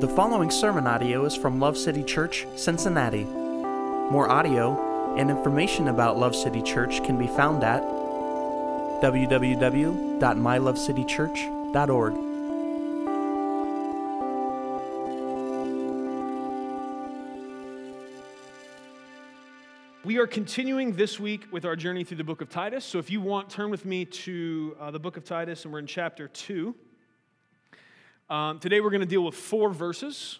The following sermon audio is from Love City Church, Cincinnati. More audio and information about Love City Church can be found at www.mylovecitychurch.org. We are continuing this week with our journey through the book of Titus. So if you want, turn with me to uh, the book of Titus, and we're in chapter 2. Um, today we're going to deal with four verses.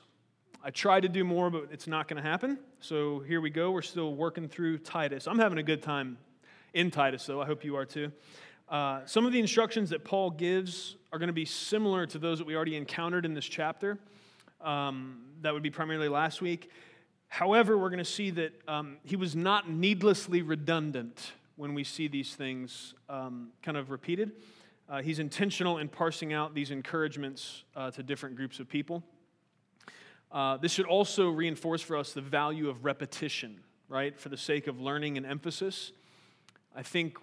I tried to do more, but it's not going to happen. So here we go. We're still working through Titus. I'm having a good time in Titus, though. I hope you are too. Uh, some of the instructions that Paul gives are going to be similar to those that we already encountered in this chapter. Um, that would be primarily last week. However, we're going to see that um, he was not needlessly redundant when we see these things um, kind of repeated. Uh, he's intentional in parsing out these encouragements uh, to different groups of people. Uh, this should also reinforce for us the value of repetition, right, for the sake of learning and emphasis. I think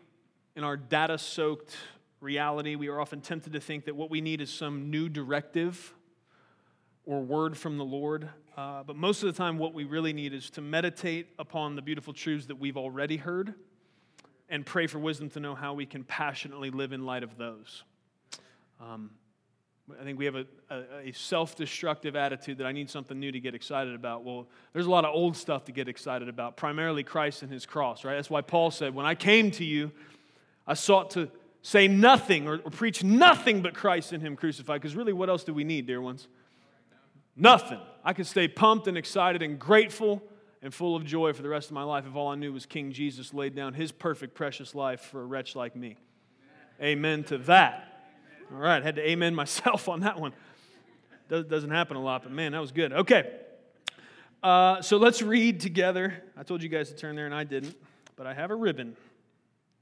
in our data soaked reality, we are often tempted to think that what we need is some new directive or word from the Lord. Uh, but most of the time, what we really need is to meditate upon the beautiful truths that we've already heard and pray for wisdom to know how we can passionately live in light of those. Um, I think we have a, a, a self destructive attitude that I need something new to get excited about. Well, there's a lot of old stuff to get excited about, primarily Christ and his cross, right? That's why Paul said, When I came to you, I sought to say nothing or, or preach nothing but Christ and him crucified. Because really, what else do we need, dear ones? Nothing. I can stay pumped and excited and grateful and full of joy for the rest of my life if all I knew was King Jesus laid down his perfect, precious life for a wretch like me. Amen, amen to that. All right, had to amen myself on that one. Doesn't happen a lot, but man, that was good. Okay. Uh, so let's read together. I told you guys to turn there, and I didn't, but I have a ribbon.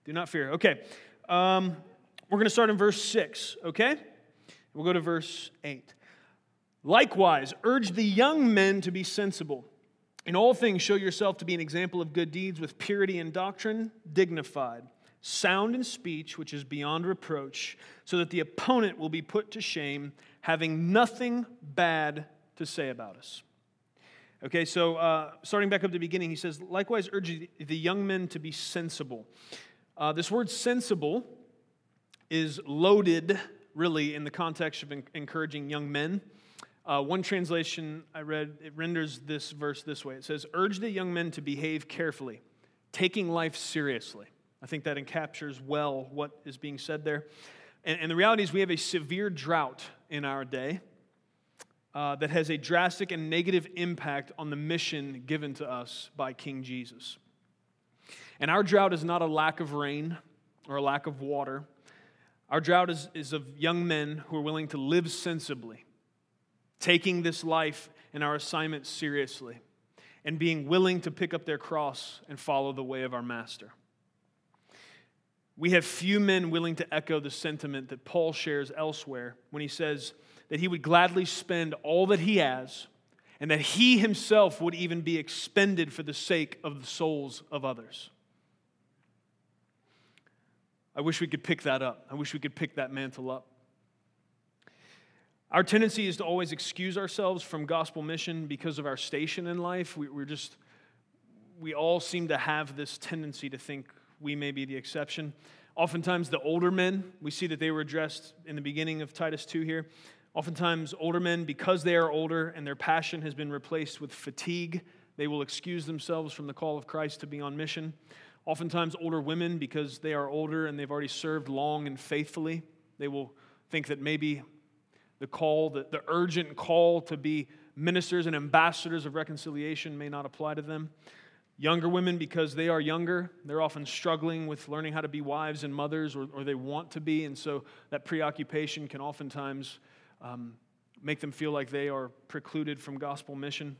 Do not fear. Okay. Um, we're going to start in verse 6, okay? We'll go to verse 8. Likewise, urge the young men to be sensible. In all things, show yourself to be an example of good deeds with purity in doctrine, dignified, sound in speech, which is beyond reproach, so that the opponent will be put to shame, having nothing bad to say about us. Okay, so uh, starting back up the beginning, he says, likewise, urge the young men to be sensible. Uh, this word sensible is loaded, really, in the context of encouraging young men. Uh, one translation I read, it renders this verse this way it says, Urge the young men to behave carefully, taking life seriously. I think that encaptures well what is being said there. And, and the reality is, we have a severe drought in our day uh, that has a drastic and negative impact on the mission given to us by King Jesus. And our drought is not a lack of rain or a lack of water. Our drought is, is of young men who are willing to live sensibly taking this life and our assignment seriously, and being willing to pick up their cross and follow the way of our Master. We have few men willing to echo the sentiment that Paul shares elsewhere when he says that he would gladly spend all that he has and that he himself would even be expended for the sake of the souls of others. I wish we could pick that up. I wish we could pick that mantle up. Our tendency is to always excuse ourselves from gospel mission because of our station in life. We, are just, we all seem to have this tendency to think we may be the exception. Oftentimes, the older men, we see that they were addressed in the beginning of Titus 2 here. Oftentimes, older men, because they are older and their passion has been replaced with fatigue, they will excuse themselves from the call of Christ to be on mission. Oftentimes, older women, because they are older and they've already served long and faithfully, they will think that maybe the call, the, the urgent call to be ministers and ambassadors of reconciliation may not apply to them. Younger women, because they are younger, they're often struggling with learning how to be wives and mothers, or, or they want to be, and so that preoccupation can oftentimes um, make them feel like they are precluded from gospel mission.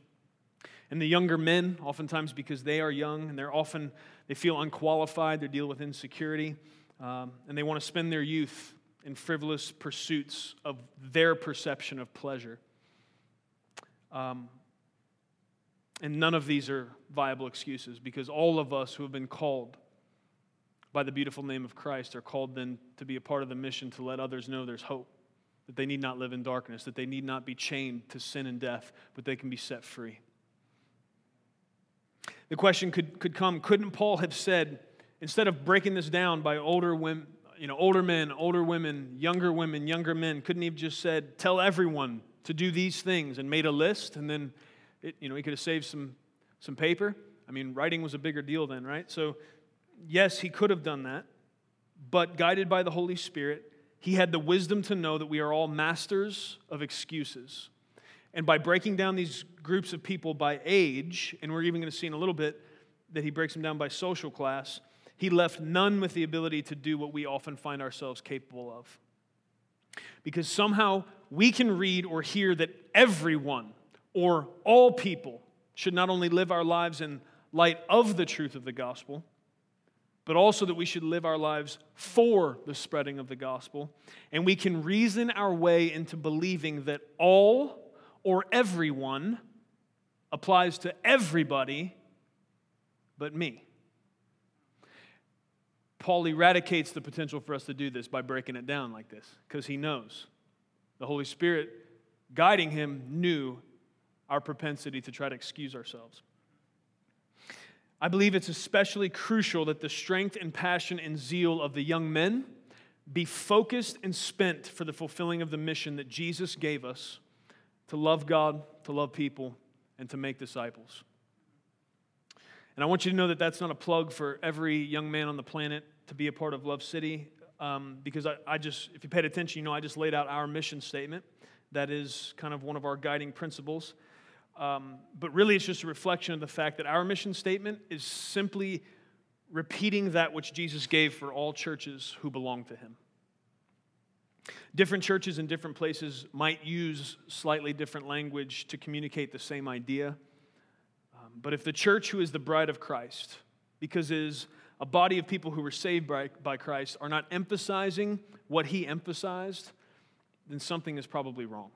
And the younger men, oftentimes because they are young and they're often, they feel unqualified, they deal with insecurity, um, and they want to spend their youth in frivolous pursuits of their perception of pleasure. Um, and none of these are viable excuses because all of us who have been called by the beautiful name of Christ are called then to be a part of the mission to let others know there's hope, that they need not live in darkness, that they need not be chained to sin and death, but they can be set free. The question could, could come couldn't Paul have said, instead of breaking this down by older women, you know, older men, older women, younger women, younger men, couldn't have just said, tell everyone to do these things and made a list and then, it, you know, he could have saved some, some paper? I mean, writing was a bigger deal then, right? So, yes, he could have done that, but guided by the Holy Spirit, he had the wisdom to know that we are all masters of excuses. And by breaking down these groups of people by age, and we're even going to see in a little bit that he breaks them down by social class, he left none with the ability to do what we often find ourselves capable of. Because somehow we can read or hear that everyone or all people should not only live our lives in light of the truth of the gospel, but also that we should live our lives for the spreading of the gospel. And we can reason our way into believing that all or everyone applies to everybody but me. Paul eradicates the potential for us to do this by breaking it down like this because he knows. The Holy Spirit guiding him knew our propensity to try to excuse ourselves. I believe it's especially crucial that the strength and passion and zeal of the young men be focused and spent for the fulfilling of the mission that Jesus gave us to love God, to love people, and to make disciples. And I want you to know that that's not a plug for every young man on the planet to be a part of Love City, um, because I, I just, if you paid attention, you know, I just laid out our mission statement. That is kind of one of our guiding principles. Um, but really, it's just a reflection of the fact that our mission statement is simply repeating that which Jesus gave for all churches who belong to him. Different churches in different places might use slightly different language to communicate the same idea. Um, but if the church, who is the bride of Christ, because is a body of people who were saved by, by Christ, are not emphasizing what he emphasized, then something is probably wrong.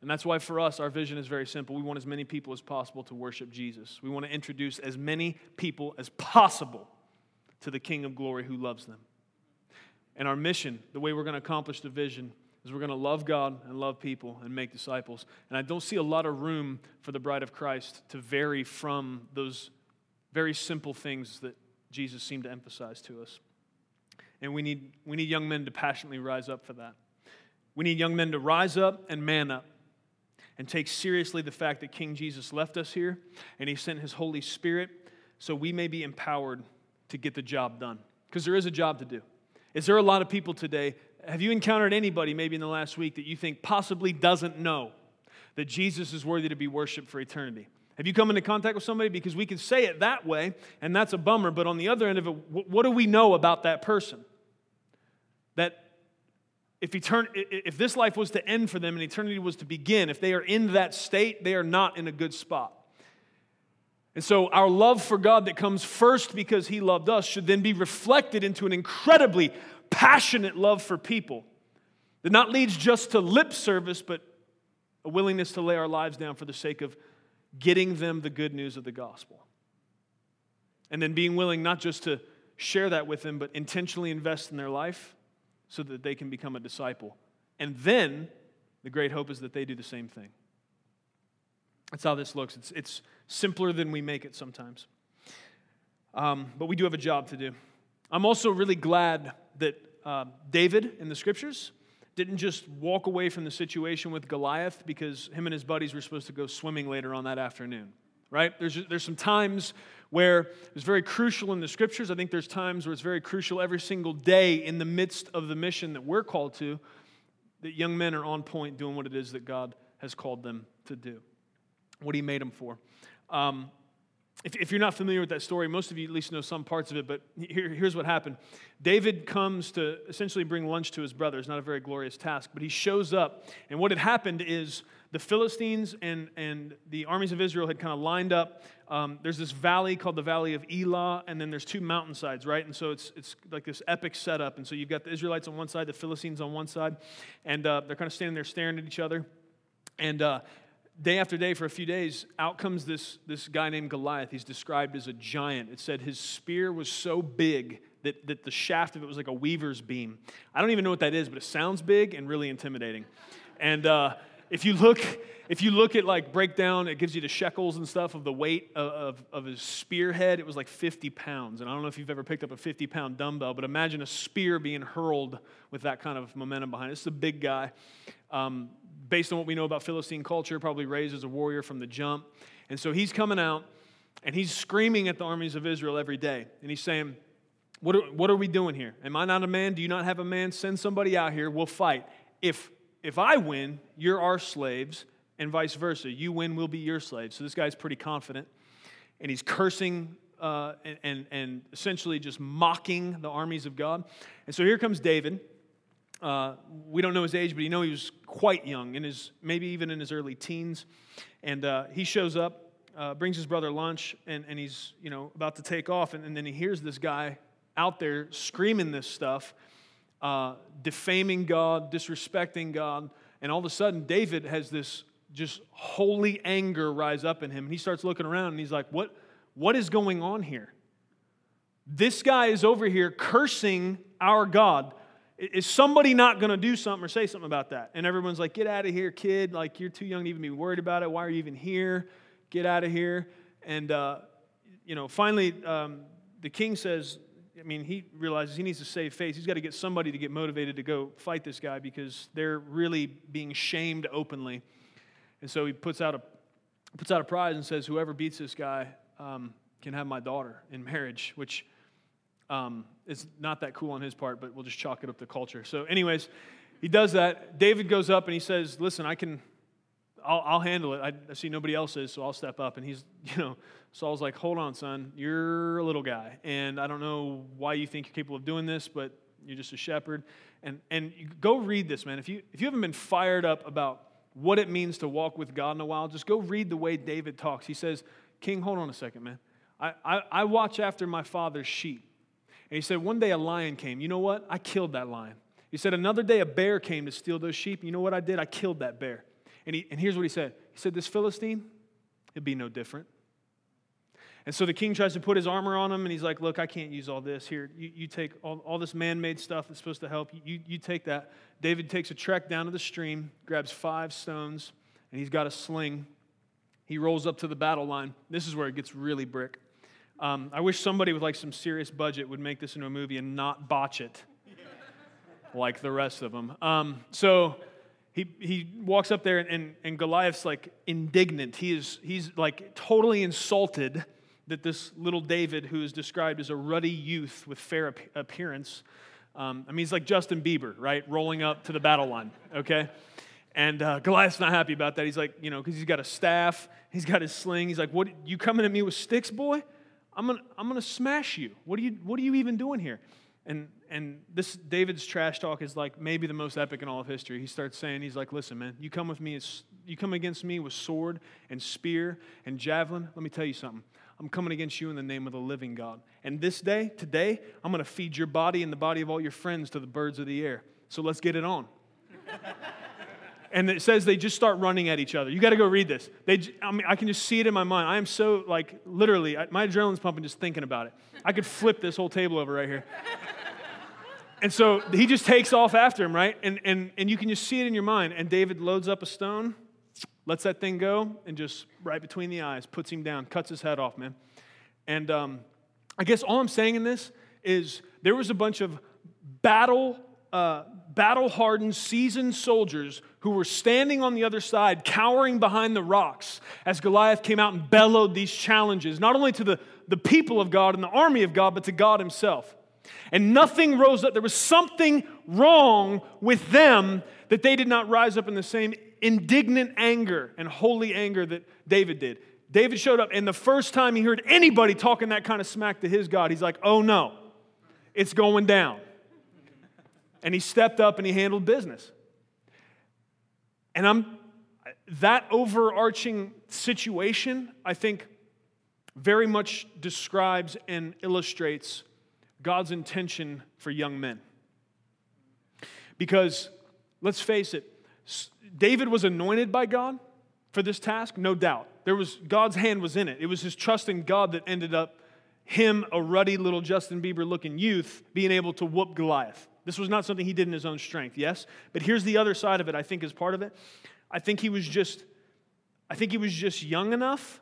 And that's why for us, our vision is very simple. We want as many people as possible to worship Jesus. We want to introduce as many people as possible to the King of glory who loves them. And our mission, the way we're going to accomplish the vision, is we're going to love God and love people and make disciples. And I don't see a lot of room for the bride of Christ to vary from those very simple things that Jesus seemed to emphasize to us. And we need, we need young men to passionately rise up for that. We need young men to rise up and man up and take seriously the fact that King Jesus left us here and he sent his Holy Spirit so we may be empowered to get the job done. Because there is a job to do. Is there a lot of people today? Have you encountered anybody maybe in the last week that you think possibly doesn't know that Jesus is worthy to be worshiped for eternity? Have you come into contact with somebody? Because we can say it that way, and that's a bummer, but on the other end of it, what do we know about that person? That if, etern- if this life was to end for them and eternity was to begin, if they are in that state, they are not in a good spot. And so, our love for God that comes first because He loved us should then be reflected into an incredibly passionate love for people that not leads just to lip service, but a willingness to lay our lives down for the sake of getting them the good news of the gospel. And then being willing not just to share that with them, but intentionally invest in their life so that they can become a disciple. And then the great hope is that they do the same thing. That's how this looks. It's, it's simpler than we make it sometimes. Um, but we do have a job to do. I'm also really glad that uh, David in the scriptures didn't just walk away from the situation with Goliath because him and his buddies were supposed to go swimming later on that afternoon, right? There's, there's some times where it's very crucial in the scriptures. I think there's times where it's very crucial every single day in the midst of the mission that we're called to that young men are on point doing what it is that God has called them to do, what He made them for. Um, if, if, you're not familiar with that story, most of you at least know some parts of it, but here, here's what happened. David comes to essentially bring lunch to his brothers, not a very glorious task, but he shows up, and what had happened is the Philistines and, and the armies of Israel had kind of lined up. Um, there's this valley called the Valley of Elah, and then there's two mountainsides, right? And so it's, it's like this epic setup. And so you've got the Israelites on one side, the Philistines on one side, and uh, they're kind of standing there staring at each other. And uh, day after day, for a few days, out comes this, this guy named Goliath. He's described as a giant. It said his spear was so big that, that the shaft of it was like a weaver's beam. I don't even know what that is, but it sounds big and really intimidating. And uh, if you look, if you look at like breakdown, it gives you the shekels and stuff of the weight of, of, of, his spearhead. It was like 50 pounds. And I don't know if you've ever picked up a 50 pound dumbbell, but imagine a spear being hurled with that kind of momentum behind it. It's a big guy. Um, based on what we know about Philistine culture, probably raised as a warrior from the jump. And so he's coming out and he's screaming at the armies of Israel every day. And he's saying, what are, what are we doing here? Am I not a man? Do you not have a man? Send somebody out here. We'll fight. If, if I win, you're our slaves, and vice versa. You win, we'll be your slaves. So this guy's pretty confident. And he's cursing uh, and, and, and, essentially just mocking the armies of God. And so here comes David. Uh, we don't know his age, but you know he was quite young, in his, maybe even in his early teens. And uh, he shows up, uh, brings his brother lunch, and, and he's you know, about to take off. And, and then he hears this guy out there screaming this stuff, uh, defaming God, disrespecting God. And all of a sudden, David has this just holy anger rise up in him. And he starts looking around and he's like, What, what is going on here? This guy is over here cursing our God. Is somebody not going to do something or say something about that? And everyone's like, Get out of here, kid. Like, you're too young to even be worried about it. Why are you even here? Get out of here. And, uh, you know, finally, um, the king says, I mean, he realizes he needs to save face. He's got to get somebody to get motivated to go fight this guy because they're really being shamed openly. And so he puts out a, puts out a prize and says, Whoever beats this guy um, can have my daughter in marriage, which um, is not that cool on his part, but we'll just chalk it up to culture. So, anyways, he does that. David goes up and he says, Listen, I can, I'll, I'll handle it. I, I, see nobody else is, so I'll step up. And he's, you know, Saul's like, hold on, son, you're a little guy. And I don't know why you think you're capable of doing this, but you're just a shepherd. And, and go read this, man. If you, if you haven't been fired up about what it means to walk with God in a while, just go read the way David talks. He says, King, hold on a second, man. I, I, I watch after my father's sheep. And he said, one day a lion came. You know what? I killed that lion. He said, another day a bear came to steal those sheep. You know what I did? I killed that bear. And, he, and here's what he said He said, This Philistine, it'd be no different. And so the king tries to put his armor on him, and he's like, Look, I can't use all this. Here, you, you take all, all this man made stuff that's supposed to help. You, you take that. David takes a trek down to the stream, grabs five stones, and he's got a sling. He rolls up to the battle line. This is where it gets really brick. Um, I wish somebody with like some serious budget would make this into a movie and not botch it like the rest of them. Um, so he, he walks up there, and, and, and Goliath's like indignant. He is, he's like totally insulted that this little David, who is described as a ruddy youth with fair appearance, um, I mean, he's like Justin Bieber, right? Rolling up to the battle line, okay? And uh, Goliath's not happy about that. He's like, you know, because he's got a staff, he's got his sling. He's like, what, you coming at me with sticks, boy? I'm gonna, I'm gonna smash you. What are you, what are you even doing here? And, and this David's trash talk is like maybe the most epic in all of history. He starts saying, he's like, listen, man, you come with me, you come against me with sword and spear and javelin. Let me tell you something. I'm coming against you in the name of the living God. And this day, today, I'm going to feed your body and the body of all your friends to the birds of the air. So let's get it on. and it says they just start running at each other. You got to go read this. They, I mean, I can just see it in my mind. I am so like literally, my adrenaline's pumping just thinking about it. I could flip this whole table over right here. and so he just takes off after him, right? And and and you can just see it in your mind. And David loads up a stone lets that thing go and just right between the eyes puts him down, cuts his head off, man. And um, I guess all I'm saying in this is there was a bunch of battle, uh, battle hardened, seasoned soldiers who were standing on the other side, cowering behind the rocks as Goliath came out and bellowed these challenges, not only to the, the people of God and the army of God, but to God Himself. And nothing rose up. There was something wrong with them that they did not rise up in the same indignant anger and holy anger that David did. David showed up, and the first time he heard anybody talking that kind of smack to his God, he's like, oh no, it's going down. And he stepped up and he handled business. And I'm that overarching situation, I think, very much describes and illustrates God's intention for young men. Because let's face it, David was anointed by God for this task, no doubt. There was God's hand was in it. It was his trust in God that ended up him, a ruddy little Justin Bieber looking youth, being able to whoop Goliath. This was not something he did in his own strength, yes? But here's the other side of it, I think, is part of it. I think he was just, I think he was just young enough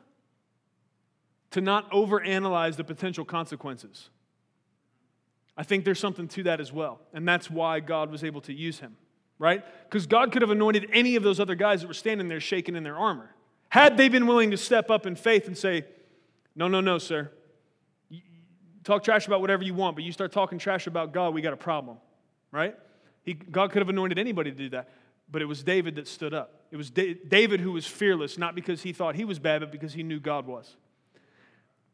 to not overanalyze the potential consequences. I think there's something to that as well. And that's why God was able to use him, right? Because God could have anointed any of those other guys that were standing there shaking in their armor. Had they been willing to step up in faith and say, No, no, no, sir. Talk trash about whatever you want, but you start talking trash about God, we got a problem, right? He, God could have anointed anybody to do that, but it was David that stood up. It was David who was fearless, not because he thought he was bad, but because he knew God was.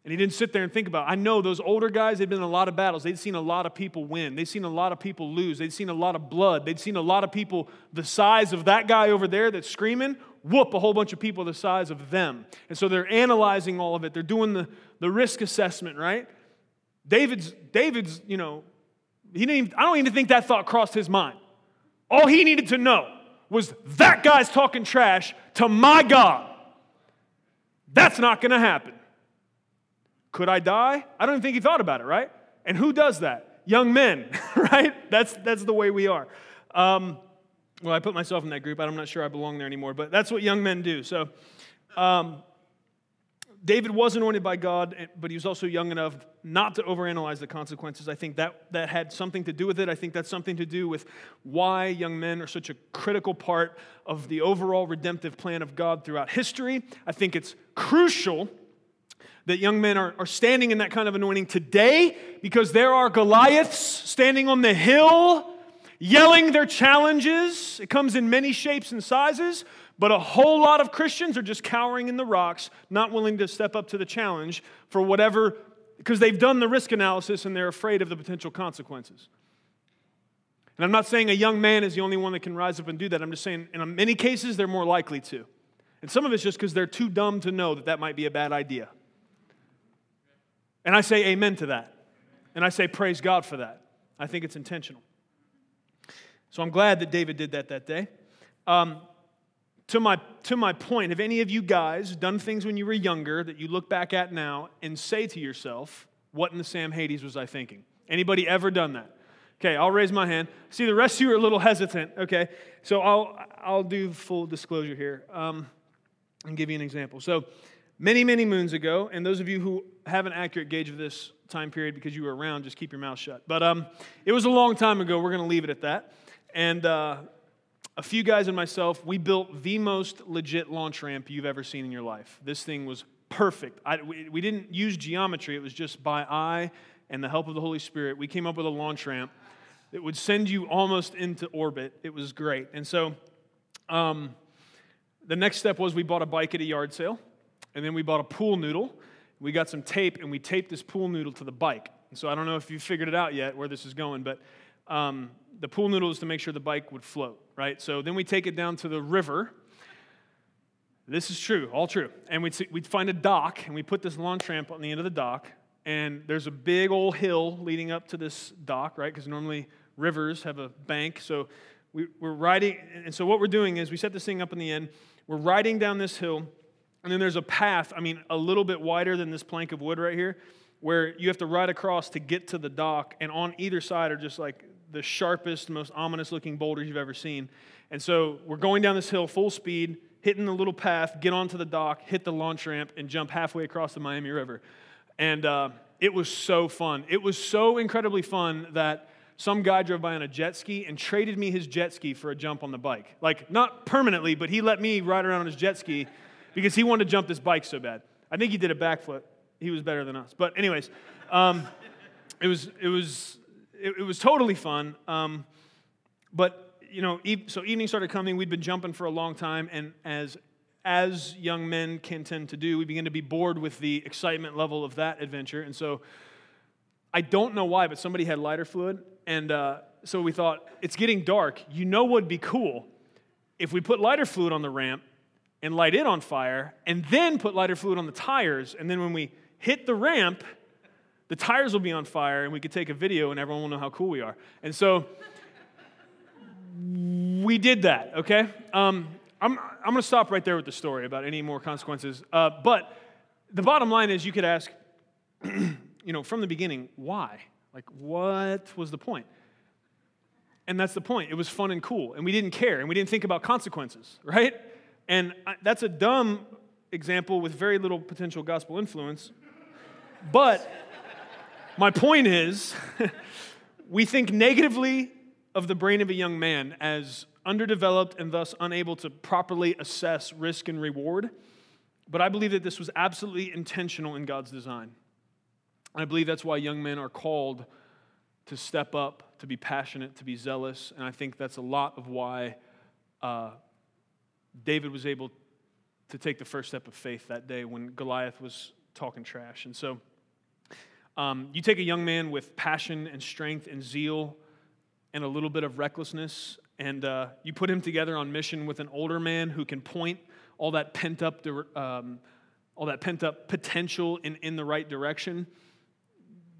And he didn't sit there and think about it. I know those older guys, they'd been in a lot of battles. They'd seen a lot of people win. They'd seen a lot of people lose. They'd seen a lot of blood. They'd seen a lot of people the size of that guy over there that's screaming, whoop a whole bunch of people the size of them. And so they're analyzing all of it. They're doing the, the risk assessment, right? David's, David's, you know, he didn't even, I don't even think that thought crossed his mind. All he needed to know was that guy's talking trash to my God. That's not going to happen. Could I die? I don't even think he thought about it, right? And who does that? Young men, right? That's, that's the way we are. Um, well, I put myself in that group. I'm not sure I belong there anymore, but that's what young men do. So, um, David was anointed by God, but he was also young enough not to overanalyze the consequences. I think that, that had something to do with it. I think that's something to do with why young men are such a critical part of the overall redemptive plan of God throughout history. I think it's crucial that young men are, are standing in that kind of anointing today because there are Goliaths standing on the hill yelling their challenges. It comes in many shapes and sizes, but a whole lot of Christians are just cowering in the rocks, not willing to step up to the challenge for whatever, because they've done the risk analysis and they're afraid of the potential consequences. And I'm not saying a young man is the only one that can rise up and do that. I'm just saying in many cases, they're more likely to. And some of it's just because they're too dumb to know that that might be a bad idea. And I say amen to that. And I say praise God for that. I think it's intentional. So I'm glad that David did that that day. Um, to, my, to my point, have any of you guys done things when you were younger that you look back at now and say to yourself, what in the Sam Hades was I thinking? Anybody ever done that? Okay, I'll raise my hand. See, the rest of you are a little hesitant. Okay, so I'll, I'll do full disclosure here um, and give you an example. So, many, many moons ago, and those of you who have an accurate gauge of this time period because you were around, just keep your mouth shut. But um, it was a long time ago. We're going to leave it at that. And uh, a few guys and myself, we built the most legit launch ramp you've ever seen in your life. This thing was perfect. I, we, we didn't use geometry, it was just by eye and the help of the Holy Spirit. We came up with a launch ramp that would send you almost into orbit. It was great. And so um, the next step was we bought a bike at a yard sale, and then we bought a pool noodle we got some tape and we taped this pool noodle to the bike. And so I don't know if you figured it out yet where this is going, but um, the pool noodle is to make sure the bike would float, right? So then we take it down to the river. This is true, all true. And we'd, see, we'd find a dock and we put this launch ramp on the end of the dock. And there's a big old hill leading up to this dock, right? Because normally rivers have a bank. So we, we're riding. And so what we're doing is we set this thing up in the end. We're riding down this hill and then there's a path, I mean, a little bit wider than this plank of wood right here, where you have to ride across to get to the dock. And on either side are just like the sharpest, most ominous looking boulders you've ever seen. And so we're going down this hill full speed, hitting the little path, get onto the dock, hit the launch ramp, and jump halfway across the Miami River. And uh, it was so fun. It was so incredibly fun that some guy drove by on a jet ski and traded me his jet ski for a jump on the bike. Like, not permanently, but he let me ride around on his jet ski because he wanted to jump this bike so bad. I think he did a backflip. He was better than us. But anyways, um, it was it was it, it was totally fun. Um, but you know, so evening started coming. We'd been jumping for a long time, and as as young men can tend to do, we begin to be bored with the excitement level of that adventure. And so, I don't know why, but somebody had lighter fluid, and uh, so we thought it's getting dark. You know, what would be cool if we put lighter fluid on the ramp and light it on fire, and then put lighter fluid on the tires. And then when we hit the ramp, the tires will be on fire, and we could take a video, and everyone will know how cool we are. And so we did that, okay? Um, I'm, I'm going to stop right there with the story about any more consequences. Uh, but the bottom line is you could ask, you know, from the beginning, why? Like, what was the point? And that's the point. It was fun and cool, and we didn't care, and we didn't think about consequences, right? And that's a dumb example with very little potential gospel influence. But my point is, we think negatively of the brain of a young man as underdeveloped and thus unable to properly assess risk and reward. But I believe that this was absolutely intentional in God's design. I believe that's why young men are called to step up, to be passionate, to be zealous. And I think that's a lot of why uh, David was able to take the first step of faith that day when Goliath was talking trash. And so um, you take a young man with passion and strength and zeal and a little bit of recklessness, and uh, you put him together on mission with an older man who can point all that pent up, um, all that pent up potential in, in the right direction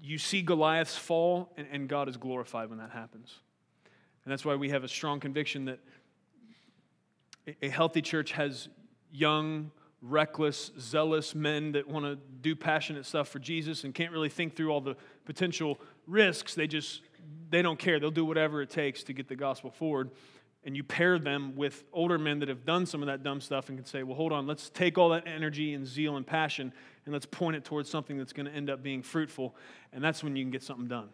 you see Goliath's fall, and, and God is glorified when that happens. And that's why we have a strong conviction that a healthy church has young, reckless, zealous men that want to do passionate stuff for Jesus and can't really think through all the potential risks. They just they don't care. They'll do whatever it takes to get the gospel forward. And you pair them with older men that have done some of that dumb stuff and can say, well, hold on, let's take all that energy and zeal and passion and let's point it towards something that's going to end up being fruitful. And that's when you can get something done.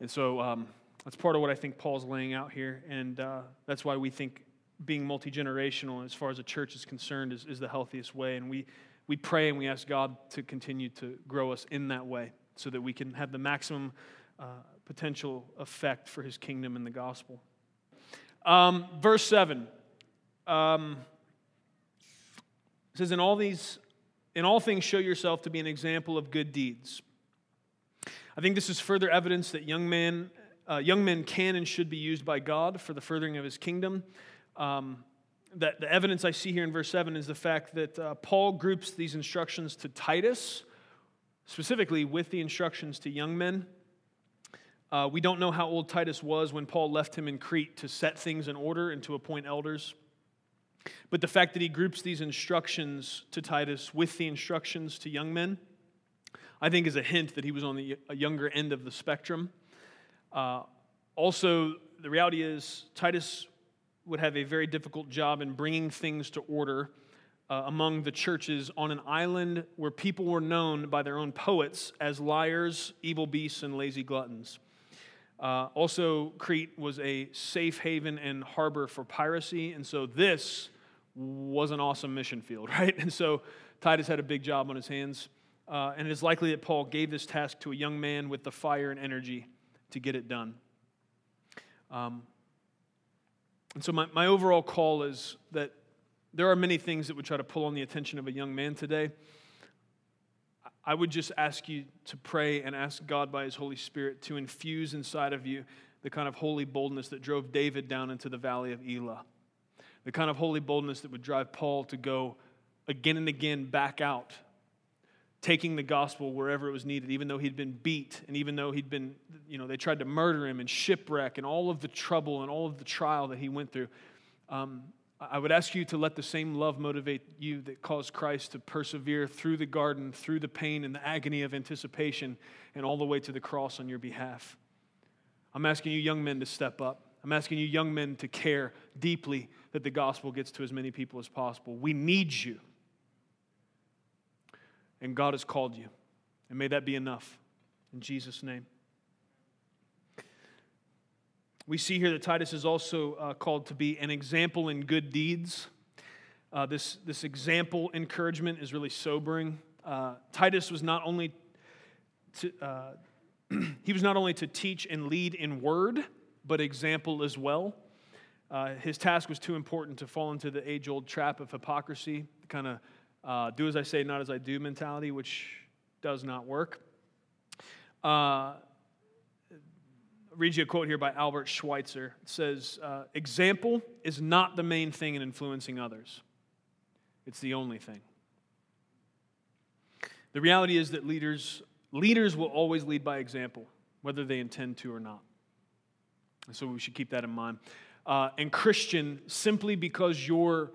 And so um, that's part of what I think Paul's laying out here. And uh, that's why we think being multi generational, as far as a church is concerned, is, is the healthiest way. And we, we pray and we ask God to continue to grow us in that way so that we can have the maximum uh, potential effect for his kingdom and the gospel. Um, verse 7 um, says, In all these in all things, show yourself to be an example of good deeds. I think this is further evidence that young men, uh, young men can and should be used by God for the furthering of his kingdom. Um, that the evidence I see here in verse 7 is the fact that uh, Paul groups these instructions to Titus, specifically with the instructions to young men. Uh, we don't know how old Titus was when Paul left him in Crete to set things in order and to appoint elders. But the fact that he groups these instructions to Titus with the instructions to young men, I think is a hint that he was on the younger end of the spectrum. Uh, also, the reality is, Titus would have a very difficult job in bringing things to order uh, among the churches on an island where people were known by their own poets as liars, evil beasts, and lazy gluttons. Uh, also, Crete was a safe haven and harbor for piracy, and so this was an awesome mission field, right? And so Titus had a big job on his hands. Uh, and it is likely that Paul gave this task to a young man with the fire and energy to get it done. Um, and so, my, my overall call is that there are many things that would try to pull on the attention of a young man today. I would just ask you to pray and ask God by His Holy Spirit to infuse inside of you the kind of holy boldness that drove David down into the valley of Elah the kind of holy boldness that would drive Paul to go again and again back out, taking the gospel wherever it was needed, even though he'd been beat and even though he'd been, you know, they tried to murder him and shipwreck and all of the trouble and all of the trial that he went through. Um, I would ask you to let the same love motivate you that caused Christ to persevere through the garden, through the pain and the agony of anticipation, and all the way to the cross on your behalf. I'm asking you, young men, to step up. I'm asking you, young men, to care deeply that the gospel gets to as many people as possible. We need you. And God has called you. And may that be enough. In Jesus' name. We see here that Titus is also uh, called to be an example in good deeds. Uh, this, this example encouragement is really sobering. Uh, Titus was not only to, uh, he was not only to teach and lead in word, but example as well. Uh, his task was too important to fall into the age old trap of hypocrisy, kind of uh, do as I say, not as I do mentality, which does not work. Uh, read you a quote here by Albert Schweitzer. It says, uh, Example is not the main thing in influencing others, it's the only thing. The reality is that leaders, leaders will always lead by example, whether they intend to or not. And So we should keep that in mind. Uh, and Christian, simply because you're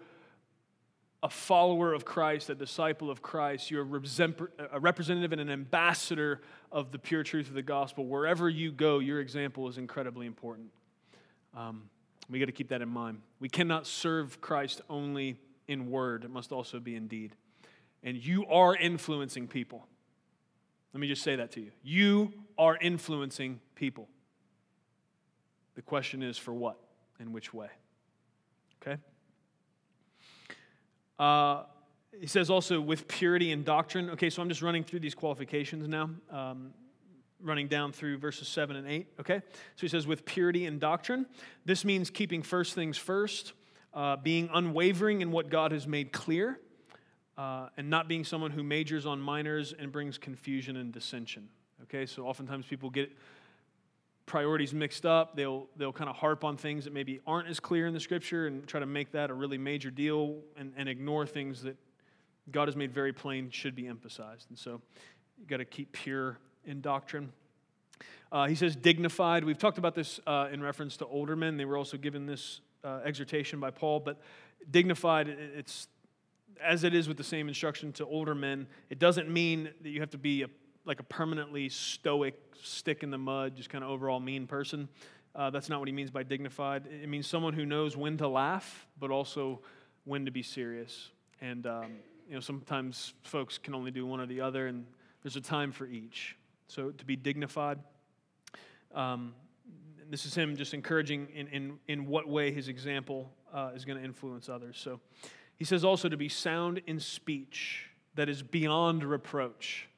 a follower of Christ, a disciple of Christ. You're a representative and an ambassador of the pure truth of the gospel. Wherever you go, your example is incredibly important. Um, we got to keep that in mind. We cannot serve Christ only in word, it must also be in deed. And you are influencing people. Let me just say that to you. You are influencing people. The question is for what and which way? Okay? Uh, he says also with purity and doctrine. Okay, so I'm just running through these qualifications now, um, running down through verses 7 and 8. Okay, so he says with purity and doctrine. This means keeping first things first, uh, being unwavering in what God has made clear, uh, and not being someone who majors on minors and brings confusion and dissension. Okay, so oftentimes people get priorities mixed up. They'll, they'll kind of harp on things that maybe aren't as clear in the scripture and try to make that a really major deal and, and ignore things that God has made very plain should be emphasized. And so you got to keep pure in doctrine. Uh, he says dignified. We've talked about this uh, in reference to older men. They were also given this uh, exhortation by Paul, but dignified, it's as it is with the same instruction to older men, it doesn't mean that you have to be a like a permanently stoic, stick in the mud, just kind of overall mean person. Uh, that's not what he means by dignified. It means someone who knows when to laugh, but also when to be serious. And um, you know, sometimes folks can only do one or the other, and there's a time for each. So to be dignified. Um, this is him just encouraging in, in, in what way his example uh, is going to influence others. So he says also to be sound in speech that is beyond reproach.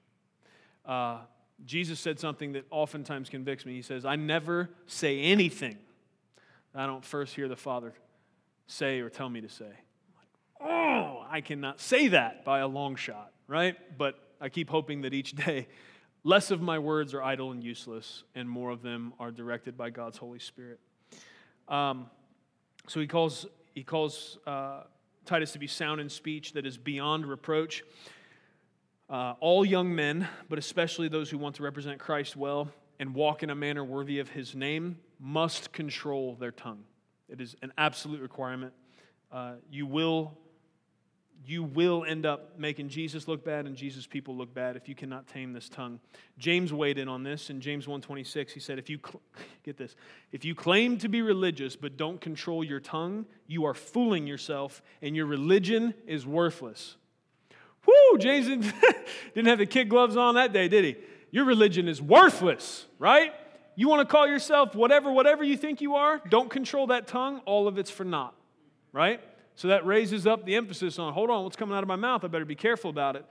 Uh, Jesus said something that oftentimes convicts me. He says, I never say anything I don't first hear the Father say or tell me to say. Like, oh, I cannot say that by a long shot, right? But I keep hoping that each day less of my words are idle and useless, and more of them are directed by God's Holy Spirit. Um, so he calls, he calls uh, Titus to be sound in speech that is beyond reproach. Uh, all young men, but especially those who want to represent Christ well and walk in a manner worthy of his name, must control their tongue. It is an absolute requirement. Uh, you will you will end up making Jesus look bad and Jesus people look bad if you cannot tame this tongue. James weighed in on this in James 1:26. He said, "If you cl- get this, if you claim to be religious but don't control your tongue, you are fooling yourself and your religion is worthless." Whoo, James didn't have the kid gloves on that day, did he? Your religion is worthless, right? You want to call yourself whatever, whatever you think you are, don't control that tongue, all of it's for naught, right? So that raises up the emphasis on hold on, what's coming out of my mouth? I better be careful about it.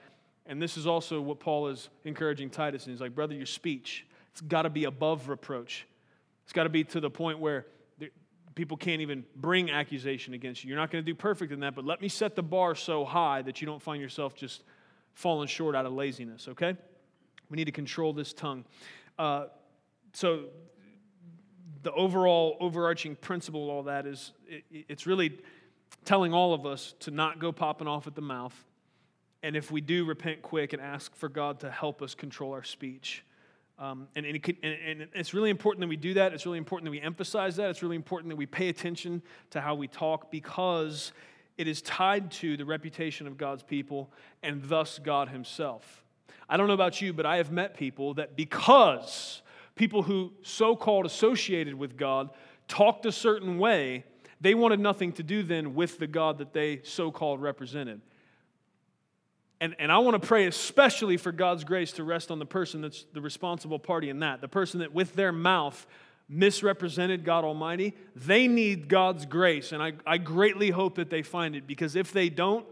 And this is also what Paul is encouraging Titus. And he's like, brother, your speech, it's got to be above reproach. It's got to be to the point where people can't even bring accusation against you. You're not going to do perfect in that, but let me set the bar so high that you don't find yourself just falling short out of laziness, okay? We need to control this tongue. Uh, so, the overall overarching principle of all that is it, it's really telling all of us to not go popping off at the mouth. And if we do, repent quick and ask for God to help us control our speech. Um, and, and, it could, and, and, it's really important that we do that. It's really important that we emphasize that. It's really important that we pay attention to how we talk because it is tied to the reputation of God's people and thus God Himself. I don't know about you, but I have met people that because people who so called associated with God talked a certain way, they wanted nothing to do then with the God that they so called represented. And, and I want to pray especially for God's grace to rest on the person that's the responsible party in that. The person that with their mouth misrepresented God Almighty. They need God's grace. And I, I greatly hope that they find it because if they don't,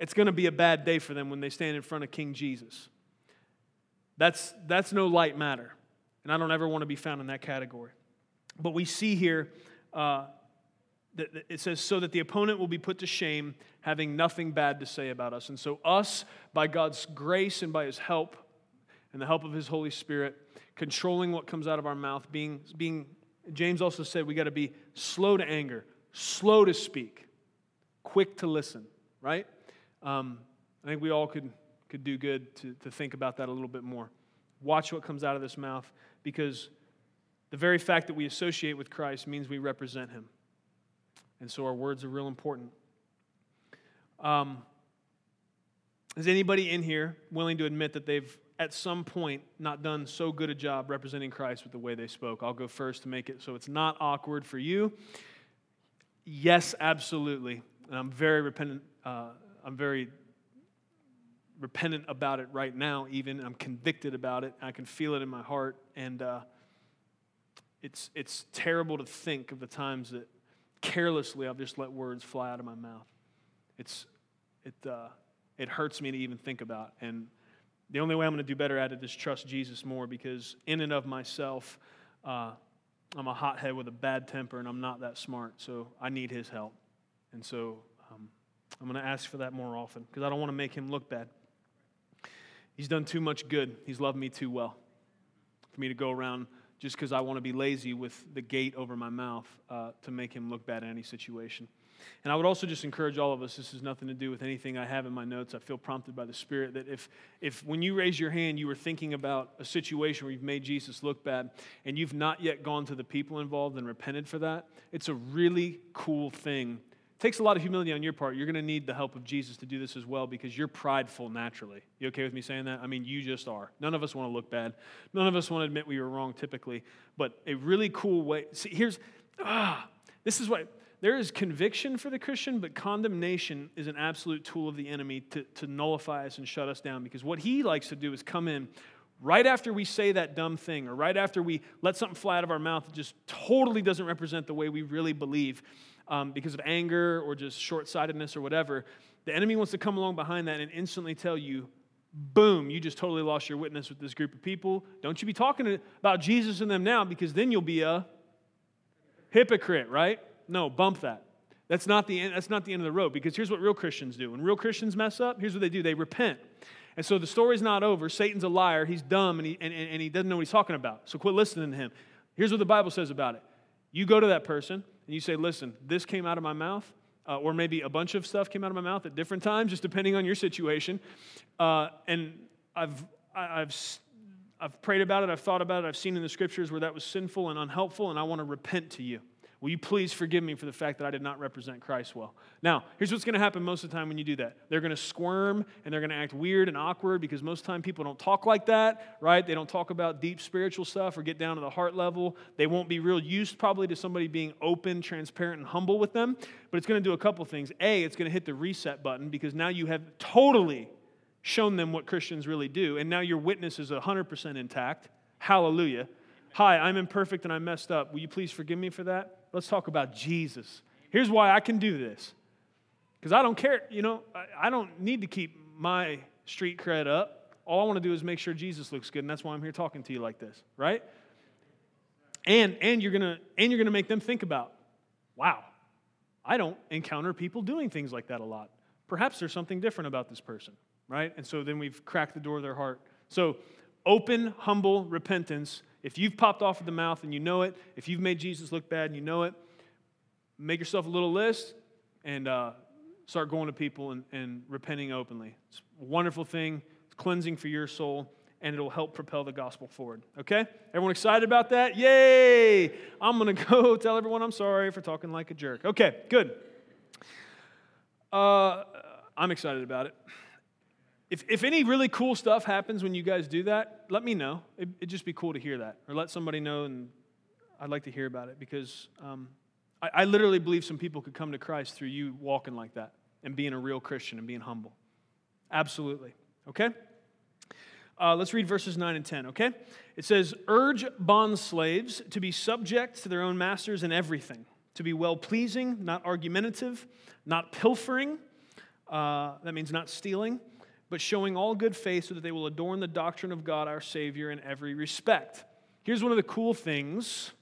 it's going to be a bad day for them when they stand in front of King Jesus. That's, that's no light matter. And I don't ever want to be found in that category. But we see here uh, it says, so that the opponent will be put to shame, having nothing bad to say about us. And so, us, by God's grace and by his help, and the help of his Holy Spirit, controlling what comes out of our mouth, being, being James also said we got to be slow to anger, slow to speak, quick to listen, right? Um, I think we all could, could do good to, to think about that a little bit more. Watch what comes out of this mouth because the very fact that we associate with Christ means we represent him. And so our words are real important. Um, is anybody in here willing to admit that they've at some point not done so good a job representing Christ with the way they spoke? I'll go first to make it so it's not awkward for you. Yes, absolutely. And I'm very repentant. Uh, I'm very repentant about it right now, even. I'm convicted about it. I can feel it in my heart. And uh, it's, it's terrible to think of the times that carelessly I've just let words fly out of my mouth. It's, it, uh, it hurts me to even think about. And the only way I'm going to do better at it is trust Jesus more because, in and of myself, uh, I'm a hothead with a bad temper and I'm not that smart. So I need his help. And so um, I'm going to ask for that more often because I don't want to make him look bad. He's done too much good, he's loved me too well for me to go around just because I want to be lazy with the gate over my mouth uh, to make him look bad in any situation. And I would also just encourage all of us, this has nothing to do with anything I have in my notes. I feel prompted by the Spirit that if, if when you raise your hand, you were thinking about a situation where you've made Jesus look bad and you've not yet gone to the people involved and repented for that, it's a really cool thing takes a lot of humility on your part. You're going to need the help of Jesus to do this as well because you're prideful naturally. You okay with me saying that? I mean, you just are. None of us want to look bad. None of us want to admit we were wrong typically. But a really cool way. See, here's, ah, this is what, there is conviction for the Christian, but condemnation is an absolute tool of the enemy to, to nullify us and shut us down because what he likes to do is come in right after we say that dumb thing or right after we let something fly out of our mouth that just totally doesn't represent the way we really believe um, because of anger or just short sightedness or whatever, the enemy wants to come along behind that and instantly tell you, boom, you just totally lost your witness with this group of people. Don't you be talking about Jesus and them now because then you'll be a hypocrite, right? No, bump that. That's not the end, that's not the end of the road because here's what real Christians do. When real Christians mess up, here's what they do they repent. And so the story's not over. Satan's a liar. He's dumb and he, and, and he doesn't know what he's talking about. So quit listening to him. Here's what the Bible says about it you go to that person and you say, listen, this came out of my mouth, uh, or maybe a bunch of stuff came out of my mouth at different times, just depending on your situation. Uh, and I've, I've, I've prayed about it, I've thought about it, I've seen in the scriptures where that was sinful and unhelpful, and I want to repent to you. Will you please forgive me for the fact that I did not represent Christ well? Now, here's what's going to happen most of the time when you do that. They're going to squirm and they're going to act weird and awkward because most of the time people don't talk like that, right? They don't talk about deep spiritual stuff or get down to the heart level. They won't be real used probably to somebody being open, transparent, and humble with them. But it's going to do a couple things. A, it's going to hit the reset button because now you have totally shown them what Christians really do, and now your witness is 100% intact. Hallelujah. Hi, I'm imperfect and I messed up. Will you please forgive me for that? Let's talk about Jesus. Here's why I can do this. Because I don't care, you know, I, don't need to keep my street cred up. All I want to do is make sure Jesus looks good, and that's why I'm here talking to you like this, right? And and you're gonna and you're gonna make them think about, wow, I don't encounter people doing things like that a lot. Perhaps there's something different about this person, right? And so then we've cracked the door of their heart. So open, humble repentance if you've popped off at the mouth and you know it, if you've made Jesus look bad and you know it, make yourself a little list and uh, start going to people and, and repenting openly. It's a wonderful thing, it's cleansing for your soul, and it'll help propel the gospel forward. Okay? Everyone excited about that? Yay! I'm going to go tell everyone I'm sorry for talking like a jerk. Okay, good. Uh, I'm excited about it. If, if any really cool stuff happens when you guys do that, let me know. It, would just be cool to hear that. Or let somebody know, and I'd like to hear about it because um, I, I literally believe some people could come to Christ through you walking like that and being a real Christian and being humble. Absolutely. Okay? Uh, let's read verses 9 and 10, okay? It says, Urge bond slaves to be subject to their own masters in everything, to be well pleasing, not argumentative, not pilfering. Uh, that means not stealing but showing all good faith so that they will adorn the doctrine of God our Savior in every respect. Here's one of the cool things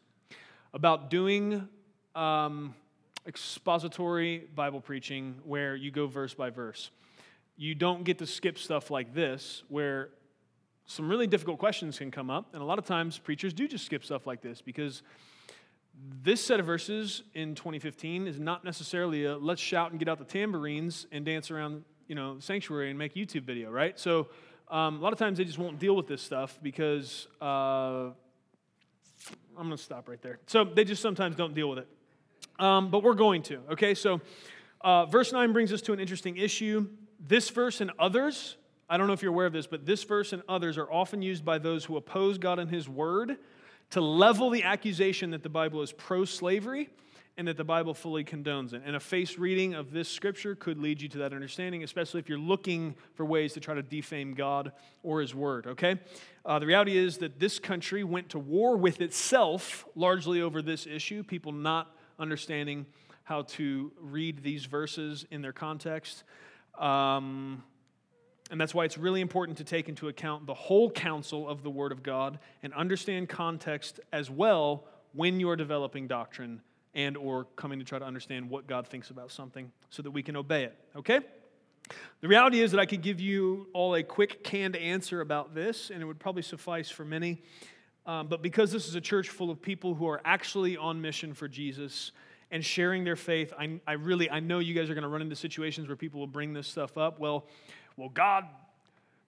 about doing um, expository Bible preaching where you go verse by verse. You don't get to skip stuff like this where some really difficult questions can come up, and a lot of times preachers do just skip stuff like this because this set of verses in 2015 is not necessarily a let's shout and get out the tambourines and dance around you know, sanctuary and make YouTube video, right? So um, a lot of times they just won't deal with this stuff because uh, I'm going to stop right there. So they just sometimes don't deal with it. Um, but we're going to, okay? So Uh, verse 9 brings us to an interesting issue. This verse and others, I don't know if you're aware of this, but this verse and others are often used by those who oppose God and His Word to level the accusation that the Bible is pro slavery and that the Bible fully condones it. And a face reading of this scripture could lead you to that understanding, especially if you're looking for ways to try to defame God or His Word, okay? Uh, the reality is that this country went to war with itself largely over this issue, people not understanding how to read these verses in their context. Um, and that's why it's really important to take into account the whole counsel of the Word of God and understand context as well when you're developing doctrine and or coming to try to understand what God thinks about something so that we can obey it. Okay? The reality is that I could give you all a quick canned answer about this, and it would probably suffice for many. Um, but because this is a church full of people who are actually on mission for Jesus and sharing their faith, I, I really I know you guys are going to run into situations where people will bring this stuff up. Well, well, God